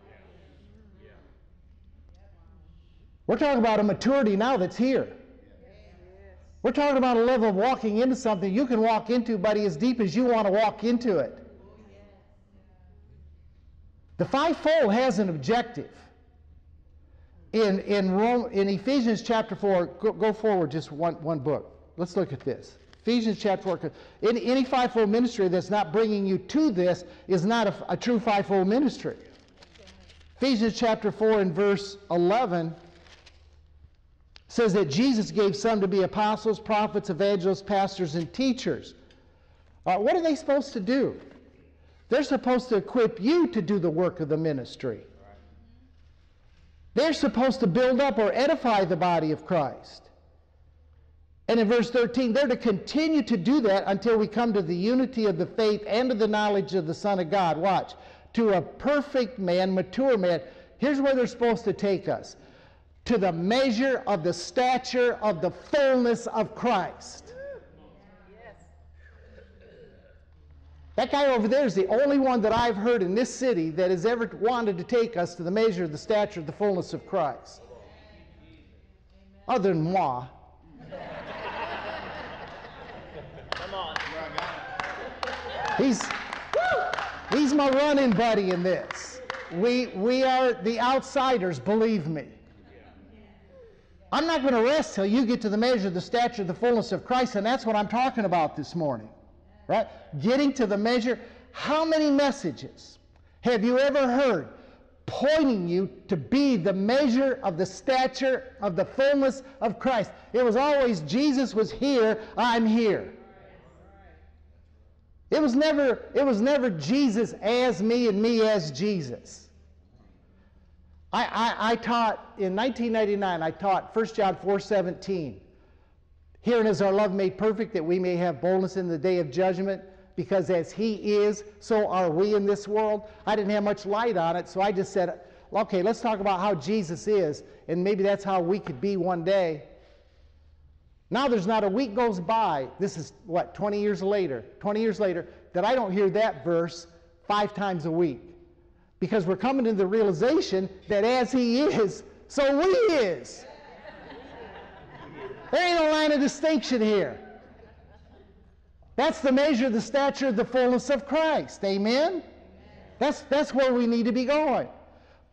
We're talking about a maturity now that's here. We're talking about a level of walking into something you can walk into, buddy, as deep as you want to walk into it. The fivefold has an objective in, in, Rome, in Ephesians chapter 4, go, go, forward just one, one book. Let's look at this. Ephesians chapter 4. Any, any fivefold ministry that's not bringing you to this is not a, a true fivefold ministry. Ephesians chapter 4 and verse 11 says that Jesus gave some to be apostles, prophets, evangelists, pastors, and teachers. Uh, what are they supposed to do? They're supposed to equip you to do the work of the ministry. They're supposed to build up or edify the body of Christ. And in verse 13, they're to continue to do that until we come to the unity of the faith and to the knowledge of the Son of God. Watch. To a perfect man, mature man. Here's where they're supposed to take us to the measure of the stature of the fullness of Christ. That guy over there is the only one that I've heard in this city that has ever wanted to take us to the measure of the stature of the fullness of Christ. Other than moi. Come on. He's, he's my running buddy in this. We, we are the outsiders, believe me. I'm not going to rest till you get to the measure of the stature of the fullness of Christ, and that's what I'm talking about this morning right? Getting to the measure. How many messages have you ever heard pointing you to be the measure of the stature of the fullness of Christ? It was always Jesus was here, I'm here. It was never, it was never Jesus as me and me as Jesus. I, I, I taught in 1999, I taught 1 John 4 17. Herein is our love made perfect, that we may have boldness in the day of judgment, because as He is, so are we in this world. I didn't have much light on it, so I just said, okay, let's talk about how Jesus is, and maybe that's how we could be one day. Now there's not a week goes by, this is what, 20 years later, 20 years later, that I don't hear that verse five times a week. Because we're coming to the realization that as He is, so we is. There ain't no line of distinction here. That's the measure the stature the fullness of Christ. Amen? That's, that's where we need to be going.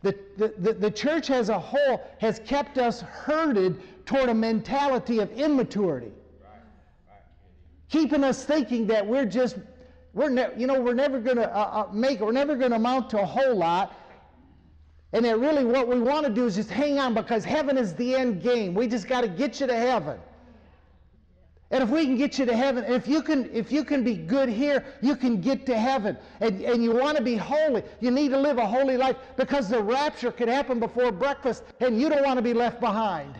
The, the, the, the church as a whole has kept us herded toward a mentality of immaturity. Keeping us thinking that we're just, we're ne- you know, we're never going to uh, uh, make, we're never going to amount to a whole lot. And that really what we want to do is just hang on because heaven is the end game. We just got to get you to heaven. And if we can get you to heaven, if you can, if you can be good here, you can get to heaven. And, and you want to be holy. You need to live a holy life because the rapture could happen before breakfast and you don't want to be left behind.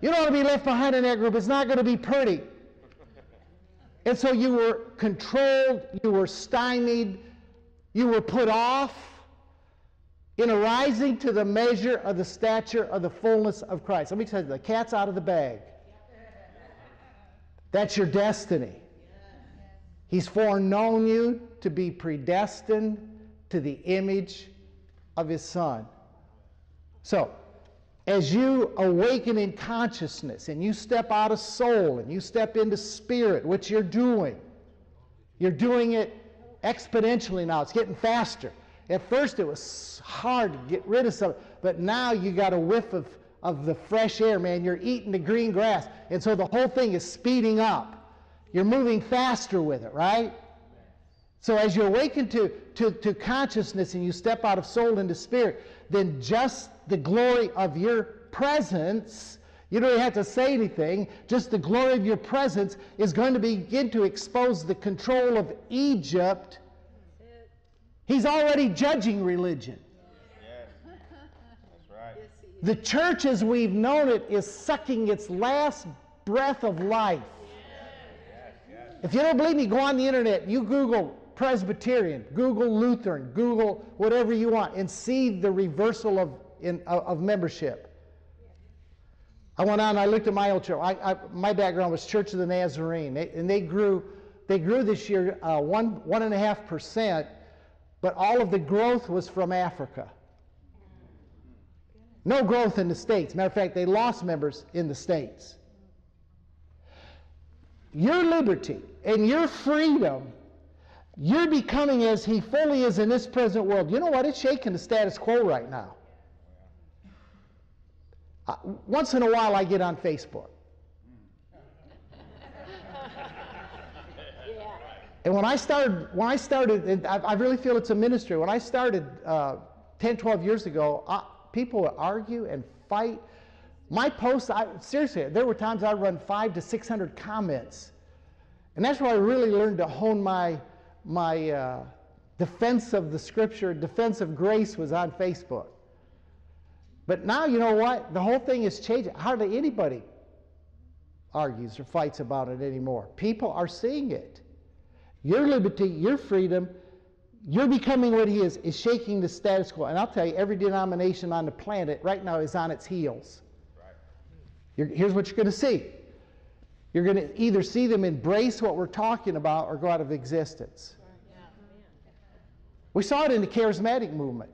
You don't want to be left behind in that group. It's not going to be pretty. And so you were controlled, you were stymied, you were put off in arising to the measure of the stature of the fullness of Christ. Let me tell you, the cat's out of the bag. That's your destiny. He's foreknown you to be predestined to the image of His Son. So, as you awaken in consciousness and you step out of soul and you step into spirit, which you're doing, you're doing it exponentially now. It's getting faster. At first, it was hard to get rid of something, but now you got a whiff of of the fresh air, man. You're eating the green grass. And so the whole thing is speeding up. You're moving faster with it, right? So as you awaken to, to, to consciousness and you step out of soul into spirit, then just the glory of your presence, you don't even have to say anything, just the glory of your presence is going to begin to expose the control of Egypt. He's already judging religion. The church as we've known it is sucking its last breath of life. If you don't believe me, go on the internet. You Google Presbyterian, Google Lutheran, Google whatever you want, and see the reversal of, in, of membership. I went on. I looked at my old church. I, I, my background was Church of the Nazarene, they, and they grew. They grew this year uh, one one and a half percent, but all of the growth was from Africa. No growth in the states. Matter of fact, they lost members in the states. Your liberty and your freedom, you're becoming as he fully is in this present world. You know what? It's shaking the status quo right now. Uh, once in a while, I get on Facebook. And when I started, when I started, I, I, really feel it's a ministry. When I started uh, 10, 12 years ago, I, people would argue and fight. My posts, I, seriously, there were times I'd run five to 600 comments. And that's where I really learned to hone my, my uh, defense of the scripture, defense of grace was on Facebook. But now, you know what? The whole thing is changing. Hardly anybody argues or fights about it anymore. People are seeing it. Your liberty, your freedom, you're becoming what he is, is shaking the status quo. And I'll tell you, every denomination on the planet right now is on its heels. Right. here's what you're going to see you're going to either see them embrace what we're talking about or go out of existence. We saw it in the charismatic movement.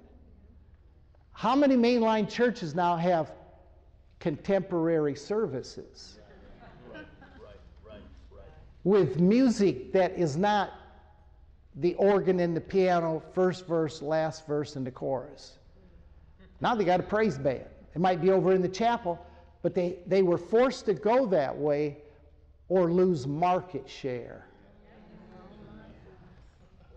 How many mainline churches now have contemporary services? With music that is not the organ and the piano, first verse, last verse, and the chorus. Now they got a praise band. It might be over in the chapel, but they, they were forced to go that way or lose market share.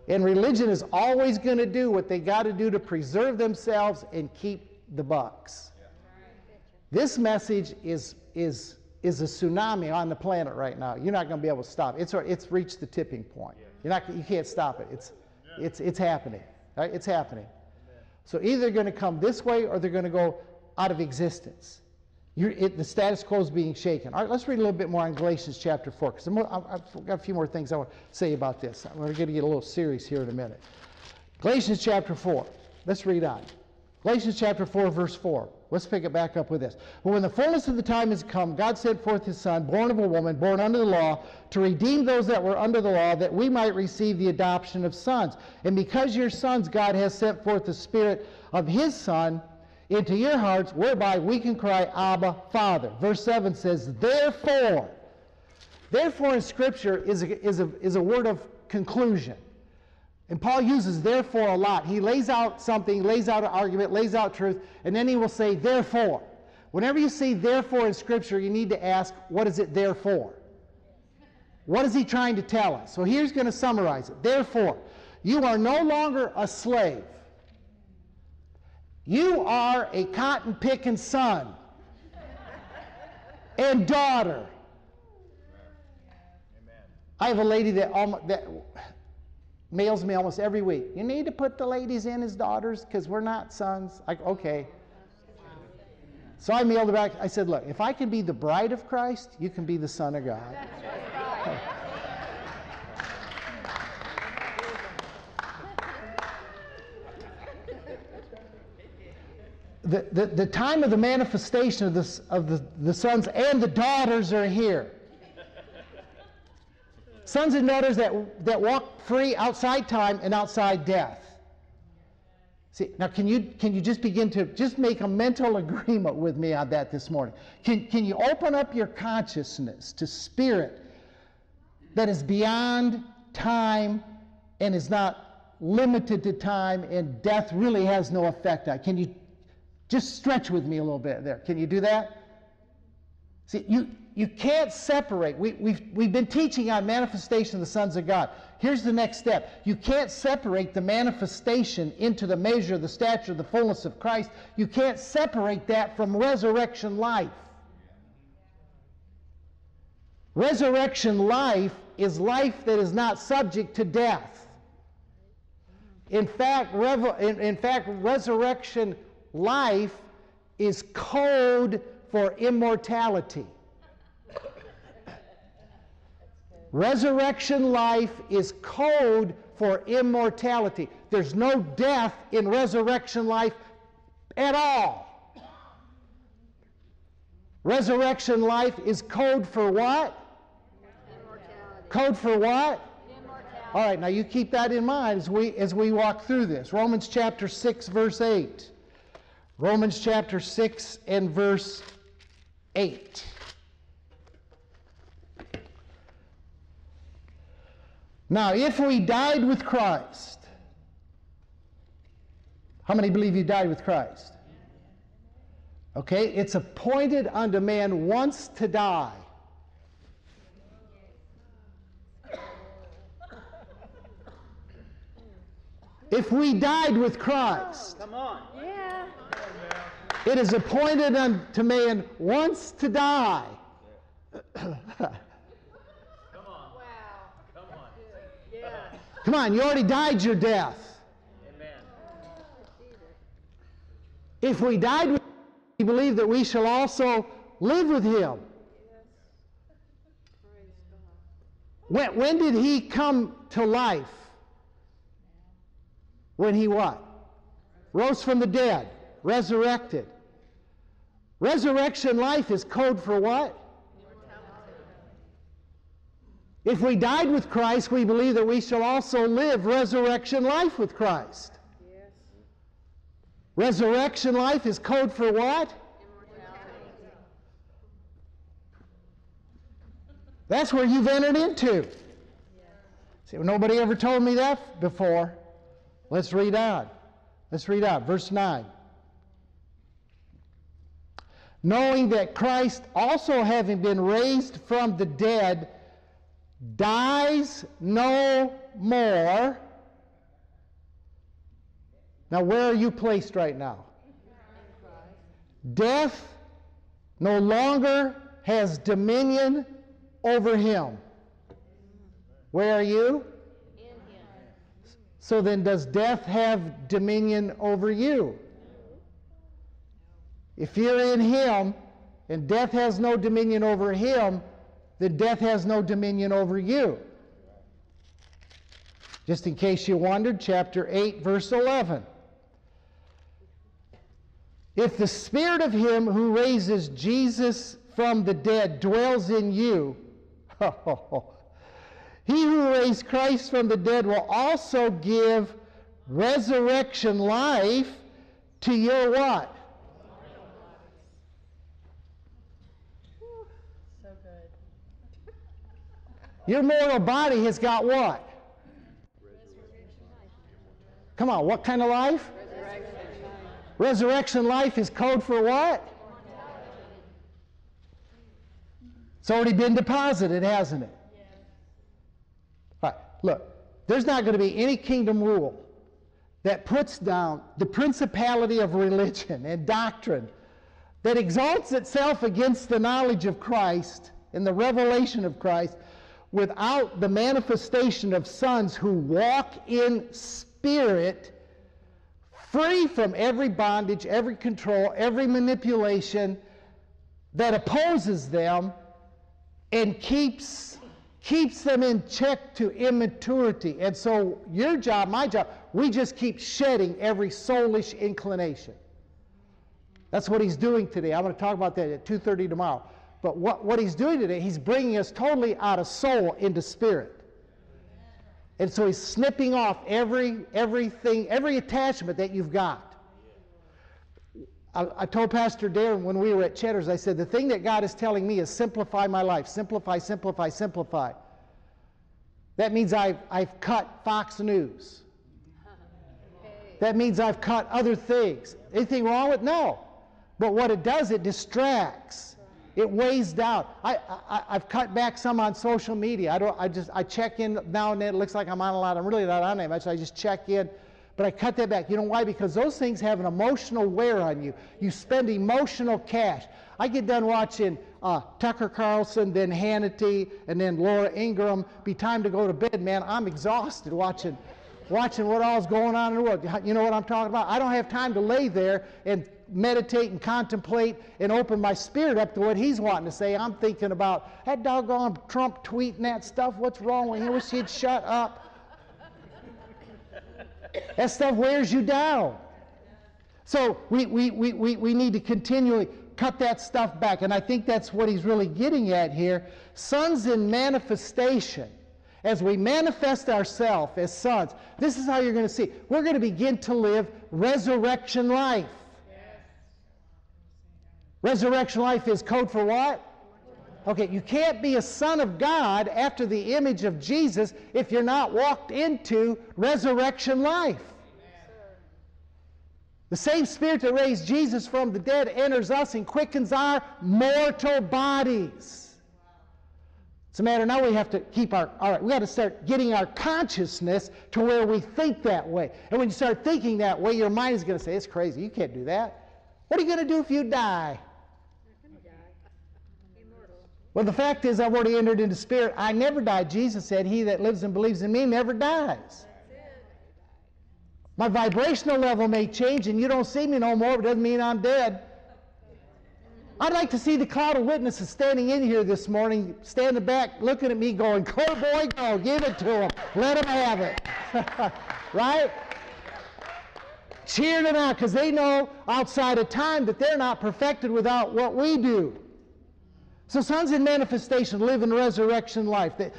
And religion is always going to do what they got to do to preserve themselves and keep the bucks. This message is, is, is a tsunami on the planet right now. You're not going to be able to stop it. It's, it's reached the tipping point. You're not, you can't stop it. It's, it's, it's happening. Right? It's happening. So either they're going to come this way or they're going to go out of existence. It, the status quo is being shaken. All right, let's read a little bit more on Galatians chapter 4, because I've got a few more things I want to say about this. We're going to get a little serious here in a minute. Galatians chapter 4. Let's read on. Galatians chapter 4, verse 4. Let's pick it back up with this. But when the fullness of the time has come, God sent forth his Son, born of a woman, born under the law, to redeem those that were under the law, that we might receive the adoption of sons. And because you're sons, God has sent forth the Spirit of his Son into your hearts, whereby we can cry, Abba, Father. Verse 7 says, Therefore, therefore in Scripture is a, is a, is a word of conclusion. And Paul uses therefore a lot. He lays out something, lays out an argument, lays out truth, and then he will say therefore. Whenever you see therefore in Scripture, you need to ask, what is it there for? What is he trying to tell us? So here's going to summarize it. Therefore, you are no longer a slave. You are a cotton picking son and daughter. I have a lady that, almost, that mails me almost every week. You need to put the ladies in as daughters because we're not sons. I, okay. So I mailed her back. I said, Look, if I can be the bride of Christ, you can be the son of God. The, the, the time of the manifestation of, this, of the, the sons and the daughters are here. Sons and daughters that, that walk free outside time and outside death. See, now can you, can you just begin to just make a mental agreement with me on that this morning? Can, can you open up your consciousness to spirit that is beyond time and is not limited to time and death really has no effect on? Can you just stretch with me a little bit there? Can you do that? See, you, you can't separate. We, we've, we've been teaching on manifestation of the sons of God. Here's the next step. You can't separate the manifestation into the measure, the stature, the fullness of Christ. You can't separate that from resurrection life. Resurrection life is life that is not subject to death. In fact, in, in fact resurrection life is code for immortality. Resurrection life is code for immortality. There's no death in resurrection life at all. Resurrection life is code for what? Immortality. Code for what? Immortality. All right, now you keep that in mind as we as we walk through this. Romans chapter 6 verse 8. Romans chapter 6 and verse 8. Now, if we died with Christ, how many believe you died with Christ? Okay, it's appointed unto man once to die. If we died with Christ, Come on. Yeah. it is appointed unto man once to die. Wow. Come on. Yeah. Come on, you already died your death. Amen. If we died with him, we believe that we shall also live with him. When, when did he come to life? When he what? Rose from the dead, resurrected. Resurrection life is code for what? If we died with Christ, we believe that we shall also live resurrection life with Christ. Yes. Resurrection life is code for what? That's where you've entered into. See, nobody ever told me that before. Let's read on. Let's read on. Verse 9. Knowing that Christ, also having been raised from the dead, dies no more. Now, where are you placed right now? Death no longer has dominion over him. Where are you? So then, does death have dominion over you? If you're in him and death has no dominion over him, then death has no dominion over you. Just in case you wondered, chapter 8, verse 11. If the spirit of him who raises Jesus from the dead dwells in you, he who raised Christ from the dead will also give resurrection life to your what? Your mortal body has got what? Come on, what kind of life? Resurrection life is code for what? It's already been deposited, hasn't it? All right, look, there's not going to be any kingdom rule that puts down the principality of religion and doctrine that exalts itself against the knowledge of Christ and the revelation of Christ without the manifestation of sons who walk in spirit, free from every bondage, every control, every manipulation that opposes them and keeps keeps them in check to immaturity. And so your job, my job, we just keep shedding every soulish inclination. That's what he's doing today. I'm going to talk about that at 2:30 tomorrow. But what, what he's doing today, he's bringing us totally out of soul into spirit. And so he's snipping off every everything, every attachment that you've got. I, I told Pastor Darren when we were at Cheddar's, I said, the thing that God is telling me is simplify my life. Simplify, simplify, simplify. That means I've, I've cut Fox News. That means I've cut other things. Anything wrong with? No. But what it does, it distracts. It weighs down. I, I, I've cut back some on social media. I don't. I just I check in now and then. It looks like I'm on a lot. I'm really not on that much. I just check in, but I cut that back. You know why? Because those things have an emotional wear on you. You spend emotional cash. I get done watching uh, Tucker Carlson, then Hannity, and then Laura Ingraham. Be time to go to bed, man. I'm exhausted watching watching what all's going on in the world. You know what I'm talking about? I don't have time to lay there and meditate and contemplate and open my spirit up to what he's wanting to say. I'm thinking about that doggone Trump tweeting that stuff. What's wrong with him? Wish he'd shut up. That stuff wears you down. So we, we, we, we, we need to continually cut that stuff back. And I think that's what he's really getting at here. Sons in manifestation as we manifest ourselves as sons, this is how you're going to see. We're going to begin to live resurrection life. Resurrection life is code for what? Okay, you can't be a son of God after the image of Jesus if you're not walked into resurrection life. The same spirit that raised Jesus from the dead enters us and quickens our mortal bodies. It's a matter now we have to keep our, all right, we got to start getting our consciousness to where we think that way. And when you start thinking that way, your mind is going to say, it's crazy, you can't do that. What are you going to do if you die? Well, the fact is, I've already entered into spirit. I never die. Jesus said, He that lives and believes in me never dies. My vibrational level may change and you don't see me no more, but it doesn't mean I'm dead. I'd like to see the cloud of witnesses standing in here this morning, standing back, looking at me, going, Go, boy, go, give it to them. Let them have it. right? Cheering them out because they know outside of time that they're not perfected without what we do. So, sons in manifestation live in resurrection life. They,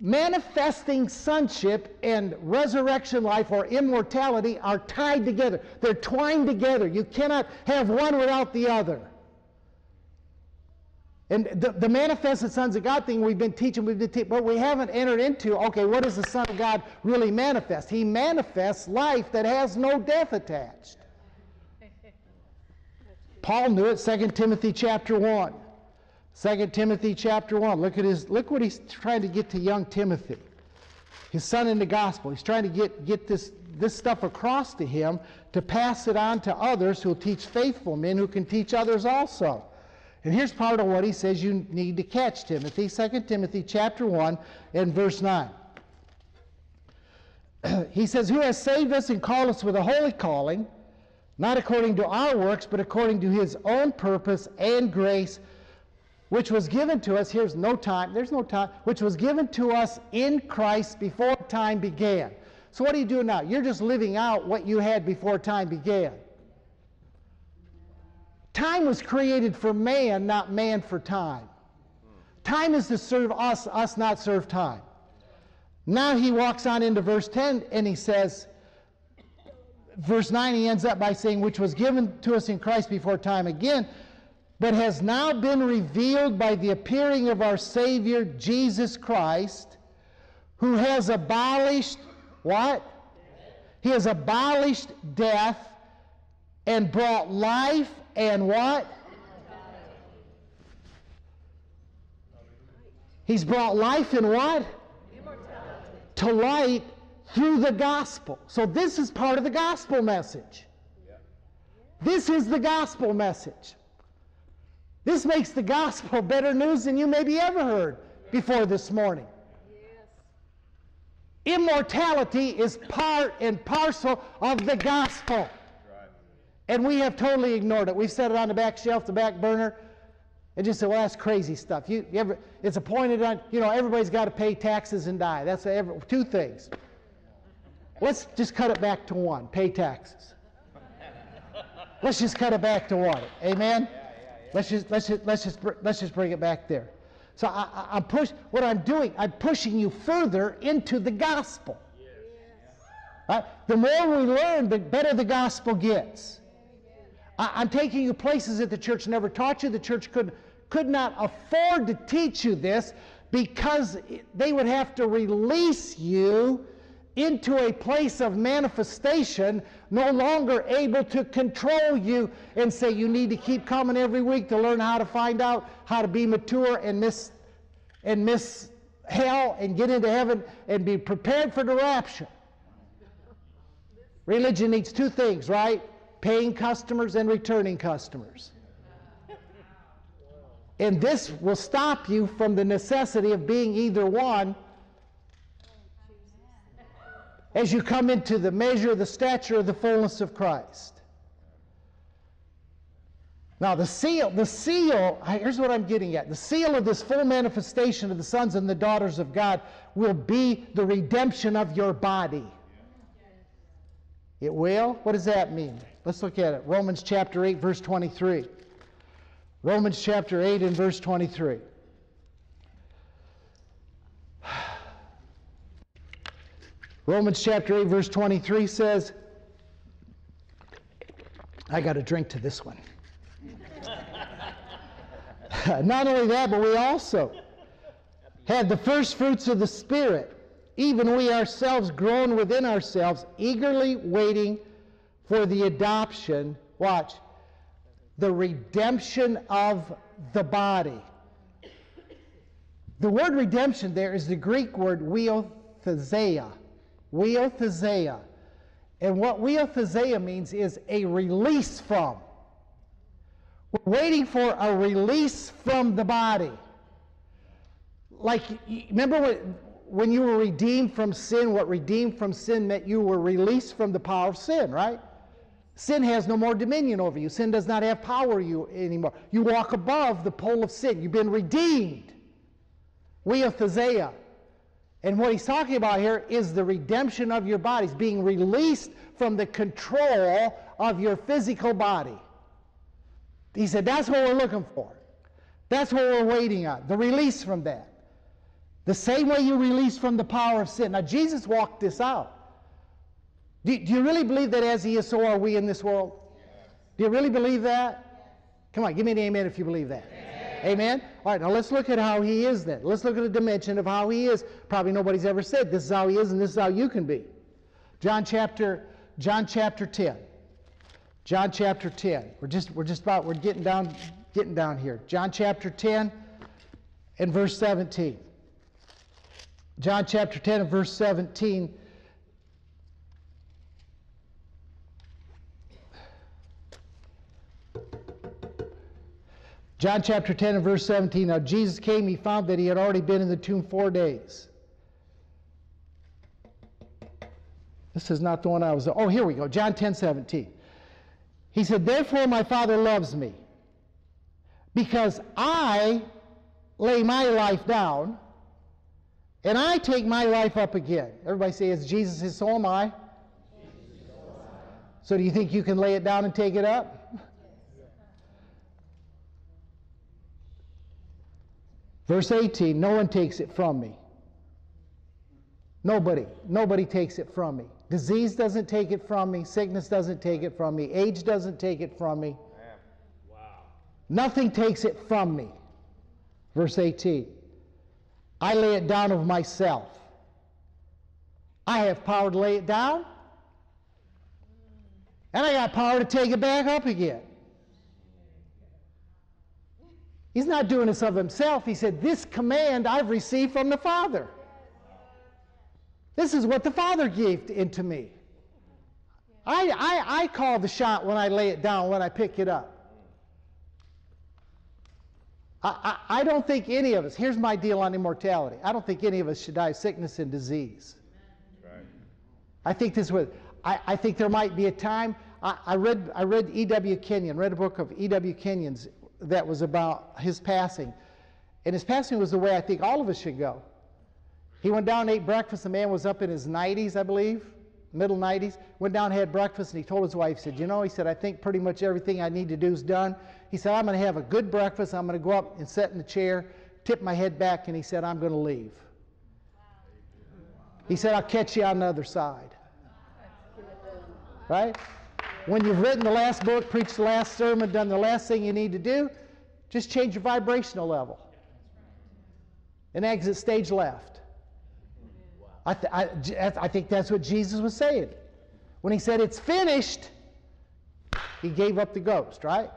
manifesting sonship and resurrection life or immortality are tied together. They're twined together. You cannot have one without the other. And the, the manifested sons of God thing we've been teaching, we've been teaching, but we haven't entered into, okay, what does the Son of God really manifest? He manifests life that has no death attached. Paul knew it, 2 Timothy chapter 1. 2 Timothy chapter 1. Look at his look what he's trying to get to young Timothy. His son in the gospel. He's trying to get, get this, this stuff across to him to pass it on to others who'll teach faithful men who can teach others also. And here's part of what he says you need to catch, Timothy. 2 Timothy chapter 1 and verse 9. he says, Who has saved us and called us with a holy calling, not according to our works, but according to his own purpose and grace, which was given to us, here's no time, there's no time, which was given to us in Christ before time began. So what are you doing now? You're just living out what you had before time began. Time was created for man, not man for time. Time is to serve us, us not serve time. Now he walks on into verse 10 and he says, verse 9, he ends up by saying, which was given to us in Christ before time again, but has now been revealed by the appearing of our Savior Jesus Christ, who has abolished what? He has abolished death and brought life and what? He's brought life and what? To light through the gospel. So this is part of the gospel message. This is the gospel message. This makes the gospel better news than you maybe ever heard before this morning. Immortality is part and parcel of the gospel. And we have totally ignored it. We've set it on the back shelf, the back burner, and just said, well, that's crazy stuff. You, you ever, it's appointed on, you know, everybody's got to pay taxes and die. That's every, two things. Let's just cut it back to one pay taxes. Let's just cut it back to one. Amen? Let's just, let's just, let's just, let's just bring it back there. So I, I, am push, what I'm doing, I'm pushing you further into the gospel. Right? The more we learn, the better the gospel gets. I, am taking you places that the church never taught you. The church could, could not afford to teach you this because they would have to release you into a place of manifestation, no longer able to control you and say you need to keep coming every week to learn how to find out how to be mature and miss and miss hell and get into heaven and be prepared for the rapture. Religion needs two things, right? Paying customers and returning customers. And this will stop you from the necessity of being either one as you come into the measure, the stature, of the fullness of Christ. Now, the seal, the seal, here's what I'm getting at. The seal of this full manifestation of the sons and the daughters of God will be the redemption of your body. It will? What does that mean? Let's look at it. Romans chapter 8, verse 23. Romans chapter 8 and verse 23. Romans chapter 8, verse 23 says, I got to drink to this one. Not only that, but we also had the first fruits of the Spirit, even we ourselves grown within ourselves, eagerly waiting for the adoption, watch, the redemption of the body. The word redemption there is the Greek word huiothesia Huiothesia. And what huiothesia means is a release from. We're waiting for a release from the body. Like, remember what, when you were redeemed from sin, what redeemed from sin meant you were released from the power of sin, right? Sin has no more dominion over you. Sin does not have power you anymore. You walk above the pole of sin. You've been redeemed. Huiothesia. And what he's talking about here is the redemption of your bodies, being released from the control of your physical body. He said, That's what we're looking for. That's what we're waiting on, the release from that. The same way you release from the power of sin. Now, Jesus walked this out. Do, do you really believe that as He is, so are we in this world? Do you really believe that? Come on, give me an amen if you believe that. Amen? All right, now let's look at how he is then. Let's look at a dimension of how he is. Probably nobody's ever said this is how he is and this is how you can be. John chapter, John chapter 10. John chapter 10. We're just, we're just about, we're getting down, getting down here. John chapter 10 and verse 17. John chapter 10 and verse 17 John chapter 10 and verse 17. Now Jesus came, he found that he had already been in the tomb four days. This is not the one I was. Oh, here we go. John 10 17. He said, Therefore my Father loves me, because I lay my life down and I take my life up again. Everybody say, As Jesus is, so am I. So do you think you can lay it down and take it up? Verse 18 No one takes it from me. Nobody. Nobody takes it from me. Disease doesn't take it from me. Sickness doesn't take it from me. Age doesn't take it from me. Wow. Nothing takes it from me. Verse 18 I lay it down of myself. I have power to lay it down, and I got power to take it back up again. He's not doing this of himself. He said, This command I've received from the Father. This is what the Father gave into me. I, I, I call the shot when I lay it down, when I pick it up. I, I, I don't think any of us, here's my deal on immortality. I don't think any of us should die of sickness and disease. Right. I think this was, I, I think there might be a time. I, I read, I read E.W. Kenyon, read a book of E.W. Kenyon's that was about his passing. And his passing was the way I think all of us should go. He went down and ate breakfast. The man was up in his 90s, I believe, middle 90s. Went down and had breakfast, and he told his wife, he said, You know, he said, I think pretty much everything I need to do is done. He said, I'm going to have a good breakfast. I'm going to go up and sit in the chair, tip my head back, and he said, I'm going to leave. He said, I'll catch you on the other side. Right? When you've written the last book, preached the last sermon, done the last thing you need to do, just change your vibrational level and exit stage left. I, th- I, I think that's what Jesus was saying. When he said, It's finished, he gave up the ghost, right?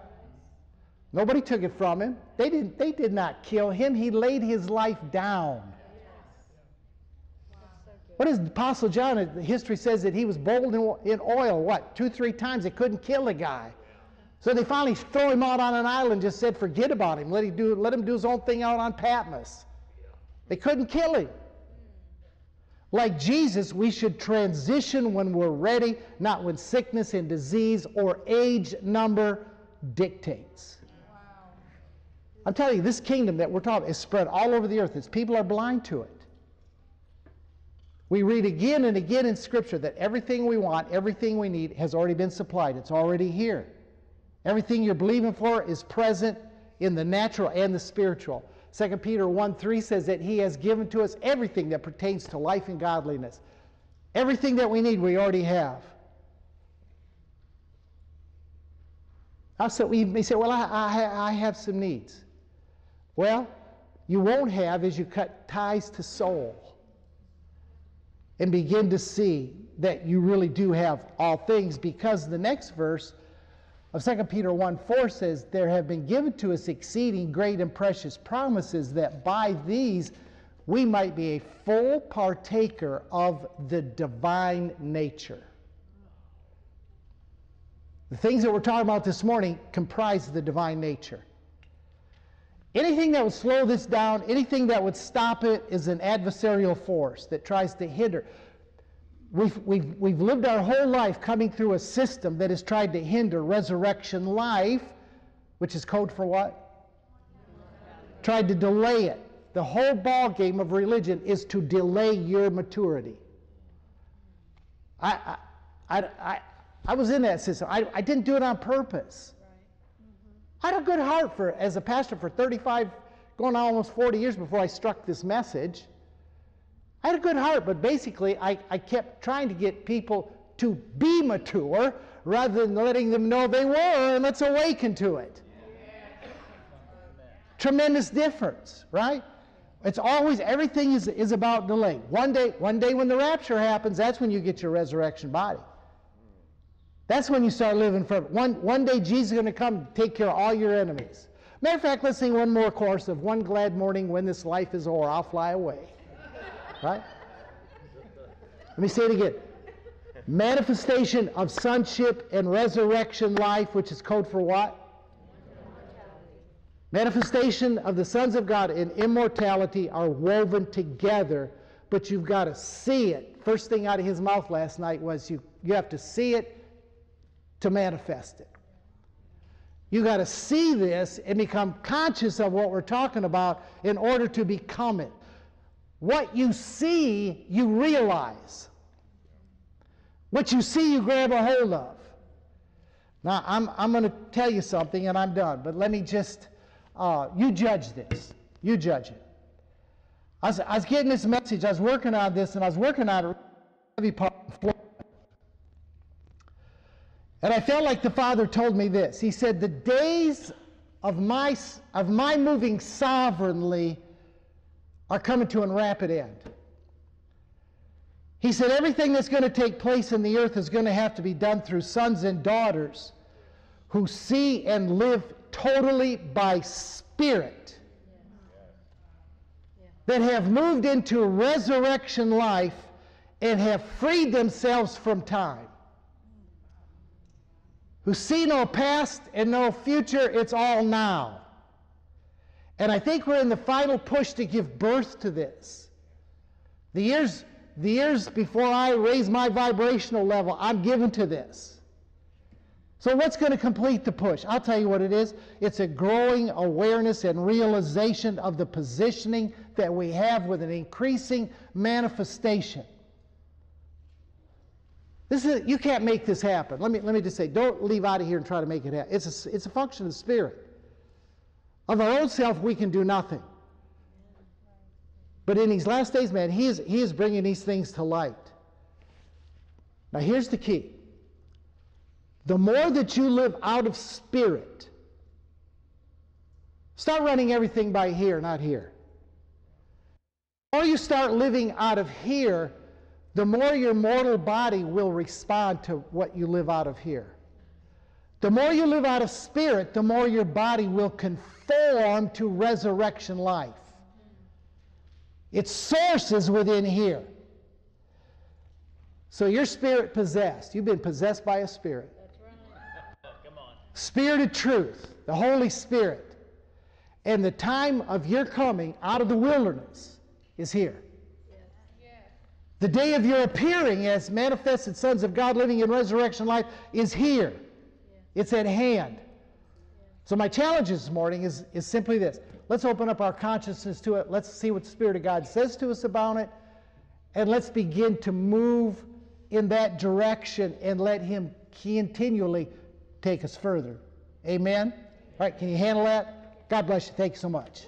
Nobody took it from him. They, didn't, they did not kill him. He laid his life down. What is Apostle John? History says that he was boiled in oil, what, two, three times. They couldn't kill the guy. So they finally throw him out on an island, just said, forget about him. Let him do, let him do his own thing out on Patmos. They couldn't kill him. Like Jesus, we should transition when we're ready, not when sickness and disease or age number dictates. Wow. I'm telling you, this kingdom that we're talking is spread all over the earth. Its people are blind to it. We read again and again in Scripture that everything we want, everything we need has already been supplied. It's already here. Everything you're believing for is present in the natural and the spiritual. 2 Peter 1 3 says that He has given to us everything that pertains to life and godliness. Everything that we need, we already have. Also, we may say, Well, I, I, I have some needs. Well, you won't have as you cut ties to soul and begin to see that you really do have all things because the next verse of 2 Peter 1 4 says, There have been given to us exceeding great and precious promises that by these we might be a full partaker of the divine nature. The things that we're talking about this morning comprise the divine nature. Anything that would slow this down, anything that would stop it, is an adversarial force that tries to hinder. We've, we've, we've lived our whole life coming through a system that has tried to hinder resurrection life, which is code for what? Tried to delay it. The whole ball game of religion is to delay your maturity. I, I, I, I, I was in that system. I, I didn't do it on purpose. I had a good heart for as a pastor for 35, going on almost 40 years before I struck this message. I had a good heart, but basically I, I kept trying to get people to be mature rather than letting them know they were and let's awaken to it. Tremendous difference, right? It's always everything is, is about delay. One day, one day when the rapture happens, that's when you get your resurrection body. That's when you start living forever. One, one day Jesus is going to come take care of all your enemies. Matter of fact, let's sing one more chorus of One Glad Morning When This Life Is O'er, I'll Fly Away. Right? Let me say it again. Manifestation of sonship and resurrection life, which is code for what? Manifestation of the sons of God and immortality are woven together, but you've got to see it. First thing out of his mouth last night was you, you have to see it to manifest it. You got to see this and become conscious of what we're talking about in order to become it. What you see, you realize. What you see, you grab a hold of. Now, I'm, I'm going to tell you something and I'm done, but let me just, uh, you judge this. You judge it. I was, I was getting this message. I was working on this, and I was working on a heavy part. And I felt like the Father told me this. He said, "The days of my of my moving sovereignly are coming to a rapid end." He said, "Everything that's going to take place in the earth is going to have to be done through sons and daughters who see and live totally by spirit." that have moved into resurrection life and have freed themselves from time. Who see no past and no future, it's all now. And I think we're in the final push to give birth to this. The years, the years before I raise my vibrational level, I'm given to this. So, what's going to complete the push? I'll tell you what it is. It's a growing awareness and realization of the positioning that we have with an increasing manifestation. This is, you can't make this happen. Let me, let me just say, don't leave out of here and try to make it happen. It's a, it's a function of Spirit. Of our own self, we can do nothing. But in these last days, man, he is, he is bringing these things to light. Now, here's the key the more that you live out of spirit, start running everything by here, not here. More you start living out of here, the more your mortal body will respond to what you live out of here. The more you live out of spirit, the more your body will conform to resurrection life. Its source is within here. So you're spirit possessed. You've been possessed by a spirit. Spirit of truth, the Holy Spirit. And the time of your coming out of the wilderness is here. The day of your appearing as manifested sons of God living in resurrection life is here. It's at hand. So, my challenge this morning is, is simply this let's open up our consciousness to it. Let's see what the Spirit of God says to us about it. And let's begin to move in that direction and let Him continually take us further. Amen? All right, can you handle that? God bless you. Thank you so much.